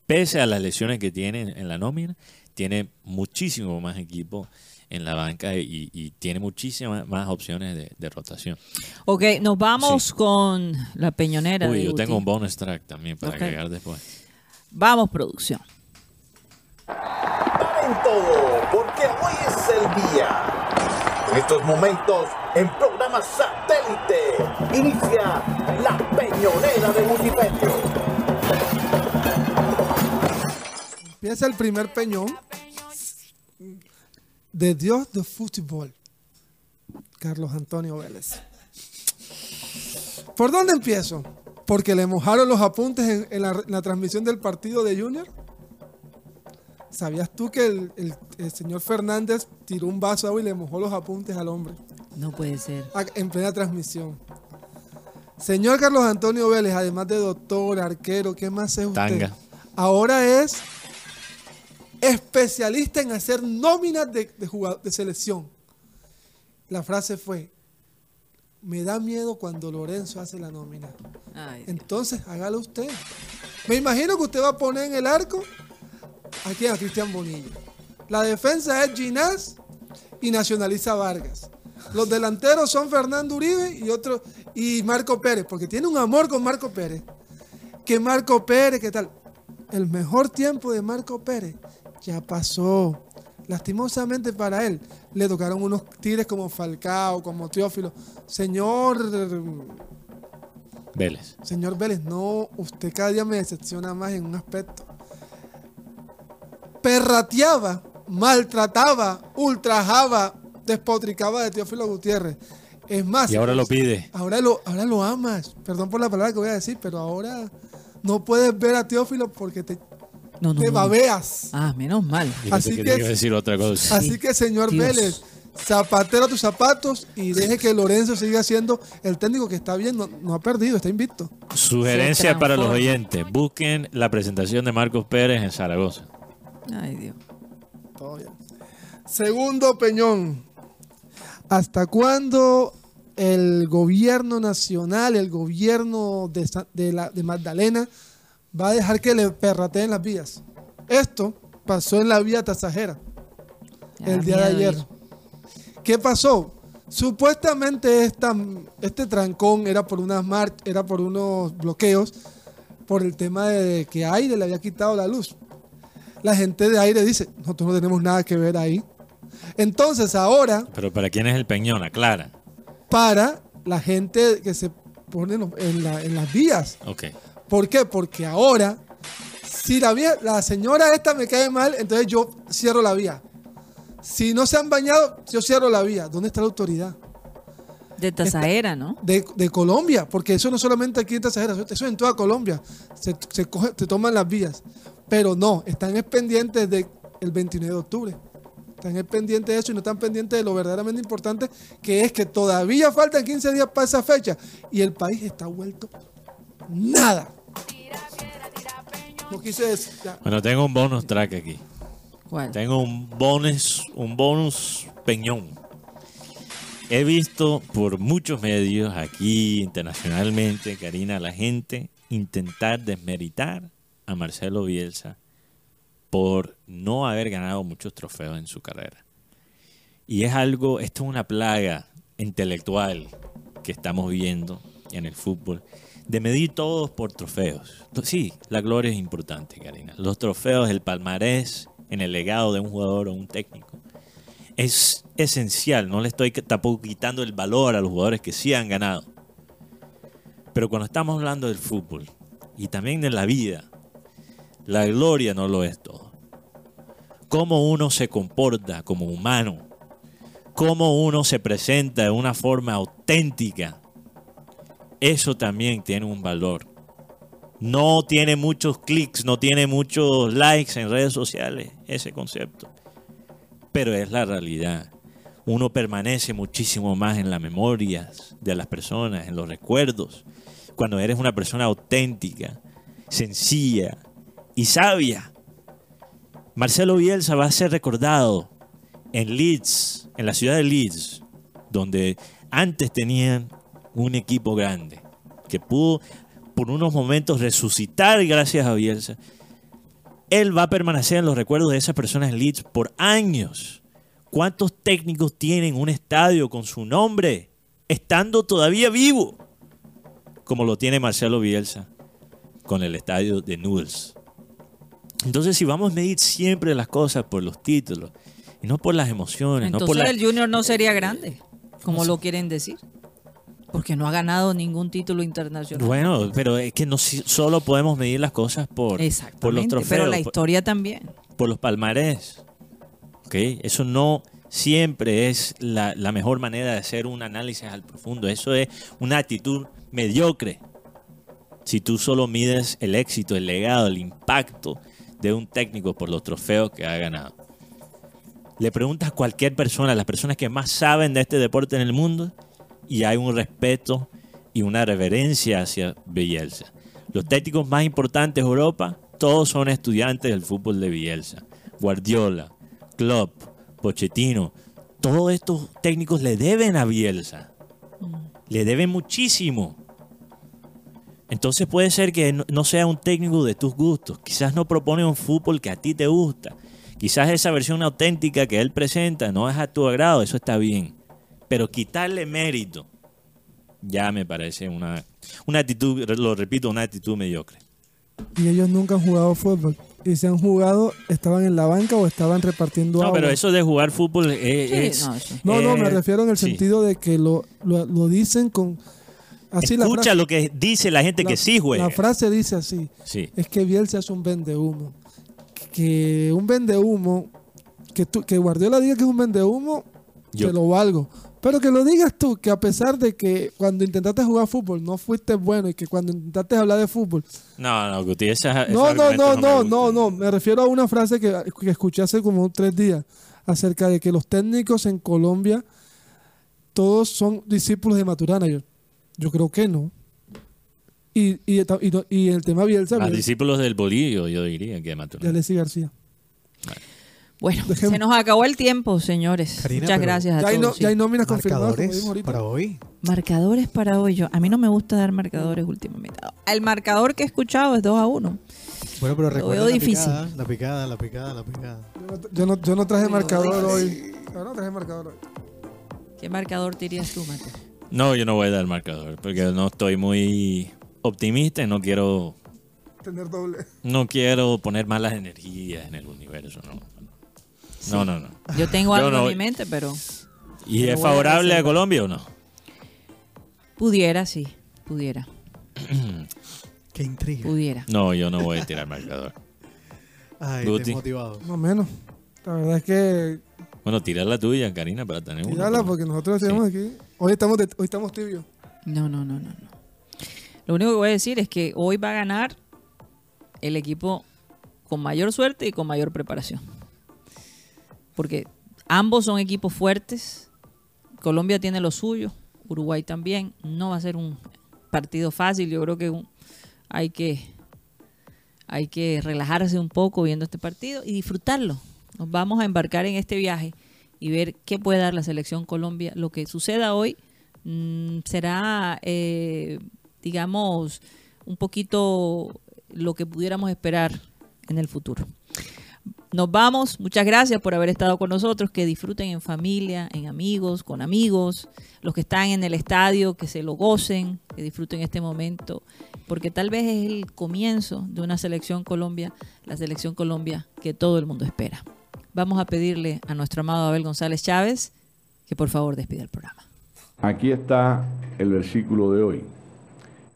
pese a las lesiones que tiene en la nómina, tiene muchísimo más equipo en la banca y, y tiene muchísimas más opciones de, de rotación. Ok, nos vamos con la peñonera. Uy, de yo Guti. tengo un bonus track también para Ok. agregar después. Vamos, producción. en todo, porque hoy es el día. En estos momentos, en programa satélite, inicia de. Empieza el primer peñón de Dios de fútbol, Carlos Antonio Vélez. ¿Por dónde empiezo? Porque le mojaron los apuntes en, en la, en la transmisión del partido de Junior. ¿Sabías tú que el, el- el señor Fernández tiró un vaso de agua y le mojó los apuntes al hombre? No puede ser. En plena transmisión. Señor Carlos Antonio Vélez, además de doctor, arquero, ¿qué más es usted? Tanga. Ahora es especialista en hacer nóminas de, de, selección. La frase fue, me da miedo cuando Lorenzo hace la nómina. Ay, Entonces, hágalo usted. Me imagino que usted va a poner en el arco aquí a Cristian Bonilla. La defensa es Ginás y nacionaliza Vargas. Los delanteros son Fernando Uribe y otro y Marco Pérez, porque tiene un amor con Marco Pérez. Que Marco Pérez, ¿qué tal? El mejor tiempo de Marco Pérez ya pasó. Lastimosamente para él, le tocaron unos tigres como Falcao, como Teófilo. Señor Vélez. Señor Vélez, no, usted cada día me decepciona más en un aspecto. Perrateaba, maltrataba, ultrajaba, despotricaba de Teófilo Gutiérrez. Es más, Y ahora lo pide. ahora lo, ahora lo amas. Perdón por la palabra que voy a decir, pero ahora no puedes ver a Teófilo porque te, No, no, te no. babeas. Ah, menos mal. Así que decir otra cosa. Así que, señor Dios. Vélez, zapatero a tus zapatos y deje que Lorenzo siga siendo el técnico que está bien, no, no ha perdido, está invicto. Sugerencia para los oyentes. Busquen la presentación de Marcos Pérez en Zaragoza. Ay, Dios. Todo bien. Segundo Peñón. ¿Hasta cuándo el gobierno nacional, el gobierno de, de la, de Magdalena, va a dejar que le perrateen las vías? Esto pasó en la vía tasajera el día de ayer. ¿Qué pasó? Supuestamente esta, este trancón era por unas mar- era por unos bloqueos por el tema de que aire le había quitado la luz. La gente de aire dice, nosotros no tenemos nada que ver ahí. Entonces ahora, Pero ¿para quién es el Peñón? Aclara. para la gente que se pone en, la- en las vías. Ok. ¿Por qué? Porque ahora, si la, vía, la señora esta me cae mal, entonces yo cierro la vía. Si no se han bañado, yo cierro la vía. ¿Dónde está la autoridad? De Tazaera, ¿no? De, de Colombia, porque eso no solamente aquí en Tasajera, eso es en toda Colombia. Se, se coge- se toman las vías. Pero no, están es pendientes del 29 de octubre. Están es pendientes de eso y no están pendientes de lo verdaderamente importante, que es que todavía faltan 15 días para esa fecha y el país está vuelto nada. No quise decir. ya. Bueno, tengo un bonus track aquí. ¿Cuál? Tengo un bonus, un bonus Peñón. He visto por muchos medios aquí internacionalmente, Karina, la gente intentar desmeritar a Marcelo Bielsa por no haber ganado muchos trofeos en su carrera. Y es algo, esto es una plaga intelectual que estamos viendo en el fútbol, de medir todos por trofeos. Sí, la gloria es importante, Karina. Los trofeos, el palmarés en el legado de un jugador o un técnico es esencial. No le estoy tampoco quitando el valor a los jugadores que sí han ganado. Pero cuando estamos hablando del fútbol y también de la vida, la gloria no lo es todo. Cómo uno se comporta como humano, cómo uno se presenta de una forma auténtica, eso también tiene un valor. No tiene muchos clics, no tiene muchos likes en redes sociales, ese concepto. Pero es la realidad. Uno permanece muchísimo más en las memorias de las personas, en los recuerdos, cuando eres una persona auténtica, sencilla y sabia. Marcelo Bielsa va a ser recordado en Leeds, en la ciudad de Leeds, donde antes tenían un equipo grande, que pudo por unos momentos resucitar gracias a Bielsa, él va a permanecer en los recuerdos de esas personas en Leeds por años. ¿Cuántos técnicos tienen un estadio con su nombre estando todavía vivo? Como lo tiene Marcelo Bielsa con el estadio de Newell's. Entonces, si vamos a medir siempre las cosas por los títulos y no por las emociones, no por Entonces la- el Junior no sería grande, como lo quieren decir. Porque no ha ganado ningún título internacional. Bueno, pero es que no solo podemos medir las cosas por, por los trofeos, pero la por- historia también. por los palmarés. ¿ok? Eso no siempre es la, la mejor manera de hacer un análisis al profundo. Eso es una actitud mediocre. Si tú solo mides el éxito, el legado, el impacto de un técnico por los trofeos que ha ganado. Le preguntas a cualquier persona, las personas que más saben de este deporte en el mundo, y hay un respeto y una reverencia hacia Bielsa. Los técnicos más importantes de Europa, todos son estudiantes del fútbol de Bielsa. Guardiola, Klopp, Pochettino, todos estos técnicos le deben a Bielsa. Le deben muchísimo. Entonces puede ser que no, no sea un técnico de tus gustos. Quizás no propone un fútbol que a ti te gusta. Quizás esa versión auténtica que él presenta no es a tu agrado, eso está bien. Pero quitarle mérito ya me parece una, una actitud, lo repito, una actitud mediocre. Y ellos nunca han jugado fútbol. Y si han jugado, estaban en la banca o estaban repartiendo No, agua. pero eso de jugar fútbol es... No, no, me refiero en el sí. sentido de que lo, lo, lo dicen con... Así Escucha frase- lo que dice la gente que sí juega. La frase dice así. Sí. Es que Bielsa es un vendehumo. Que un vendehumo, que, tú, que Guardiola diga que es un vendehumo, Yo- te lo valgo. Pero que lo digas tú, que a pesar de que cuando intentaste jugar fútbol no fuiste bueno y que cuando intentaste hablar de fútbol... No, no, Guti, esa, No, no, no, no, no, no. Me refiero a una frase que, que escuché hace como tres días acerca de que los técnicos en Colombia todos son discípulos de Maturana. Yo, yo creo que no. Y, y, y, no- y el tema Bielsa, Más Bielsa- discípulos del bolillo, yo diría que de Maturana. Alexis García. Bueno, se nos acabó el tiempo, señores. Karina, Muchas gracias a Ya hay todos. no- sí. ya hay nóminas confirmadas, como Marcadores para hoy. Marcadores para hoy. Yo, a mí no me gusta dar marcadores últimamente. El marcador que he escuchado es 2 a 1. Bueno, pero Lo recuerda la difícil. picada, la picada, la picada, la picada. Yo no, yo no traje marcador hoy. Yo no traje marcador hoy. ¿Qué marcador dirías tú, Mate? No, yo no voy a dar marcador porque no estoy muy optimista y no quiero Tener doble. no quiero poner malas energías en el universo, no. No, no, no. Yo tengo algo no- en mi mente, pero ¿Y Pero es a favorable a. Colombia o no? pudiera, sí. Pudiera. Qué intriga. Pudiera. No, yo no voy a tirar marcador. Ay, desmotivado. No menos. La verdad es que Bueno, tira la tuya, Karina, para tener una. tirarla porque nosotros estamos aquí. Hoy estamos, de- hoy estamos tibios. No, no, no, no, no. Lo único que voy a decir es que hoy va a ganar el equipo con mayor suerte y con mayor preparación. Porque ambos son equipos fuertes. Colombia tiene lo suyo, Uruguay también. No va a ser un partido fácil. Yo creo que un- hay que hay que relajarse un poco viendo este partido y disfrutarlo. Nos vamos a embarcar en este viaje y ver qué puede dar la selección Colombia. Lo que suceda hoy mm, será, eh, digamos, un poquito lo que pudiéramos esperar en el futuro. Nos vamos. Muchas gracias por haber estado con nosotros. Que disfruten en familia, en amigos, con amigos. Los que están en el estadio, que se lo gocen, que disfruten este momento. Porque tal vez es el comienzo de una selección Colombia, la selección Colombia que todo el mundo espera. Vamos a pedirle a nuestro amado Abel González Chávez que por favor despida el programa. Aquí está el versículo de hoy.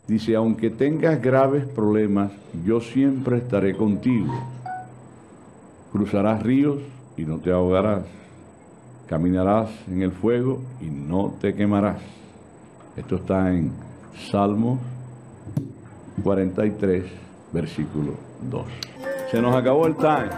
Dice, aunque tengas graves problemas, yo siempre estaré contigo. Cruzarás ríos y no te ahogarás. Caminarás en el fuego y no te quemarás. Esto está en Salmos 43, versículo 2. Se nos acabó el time.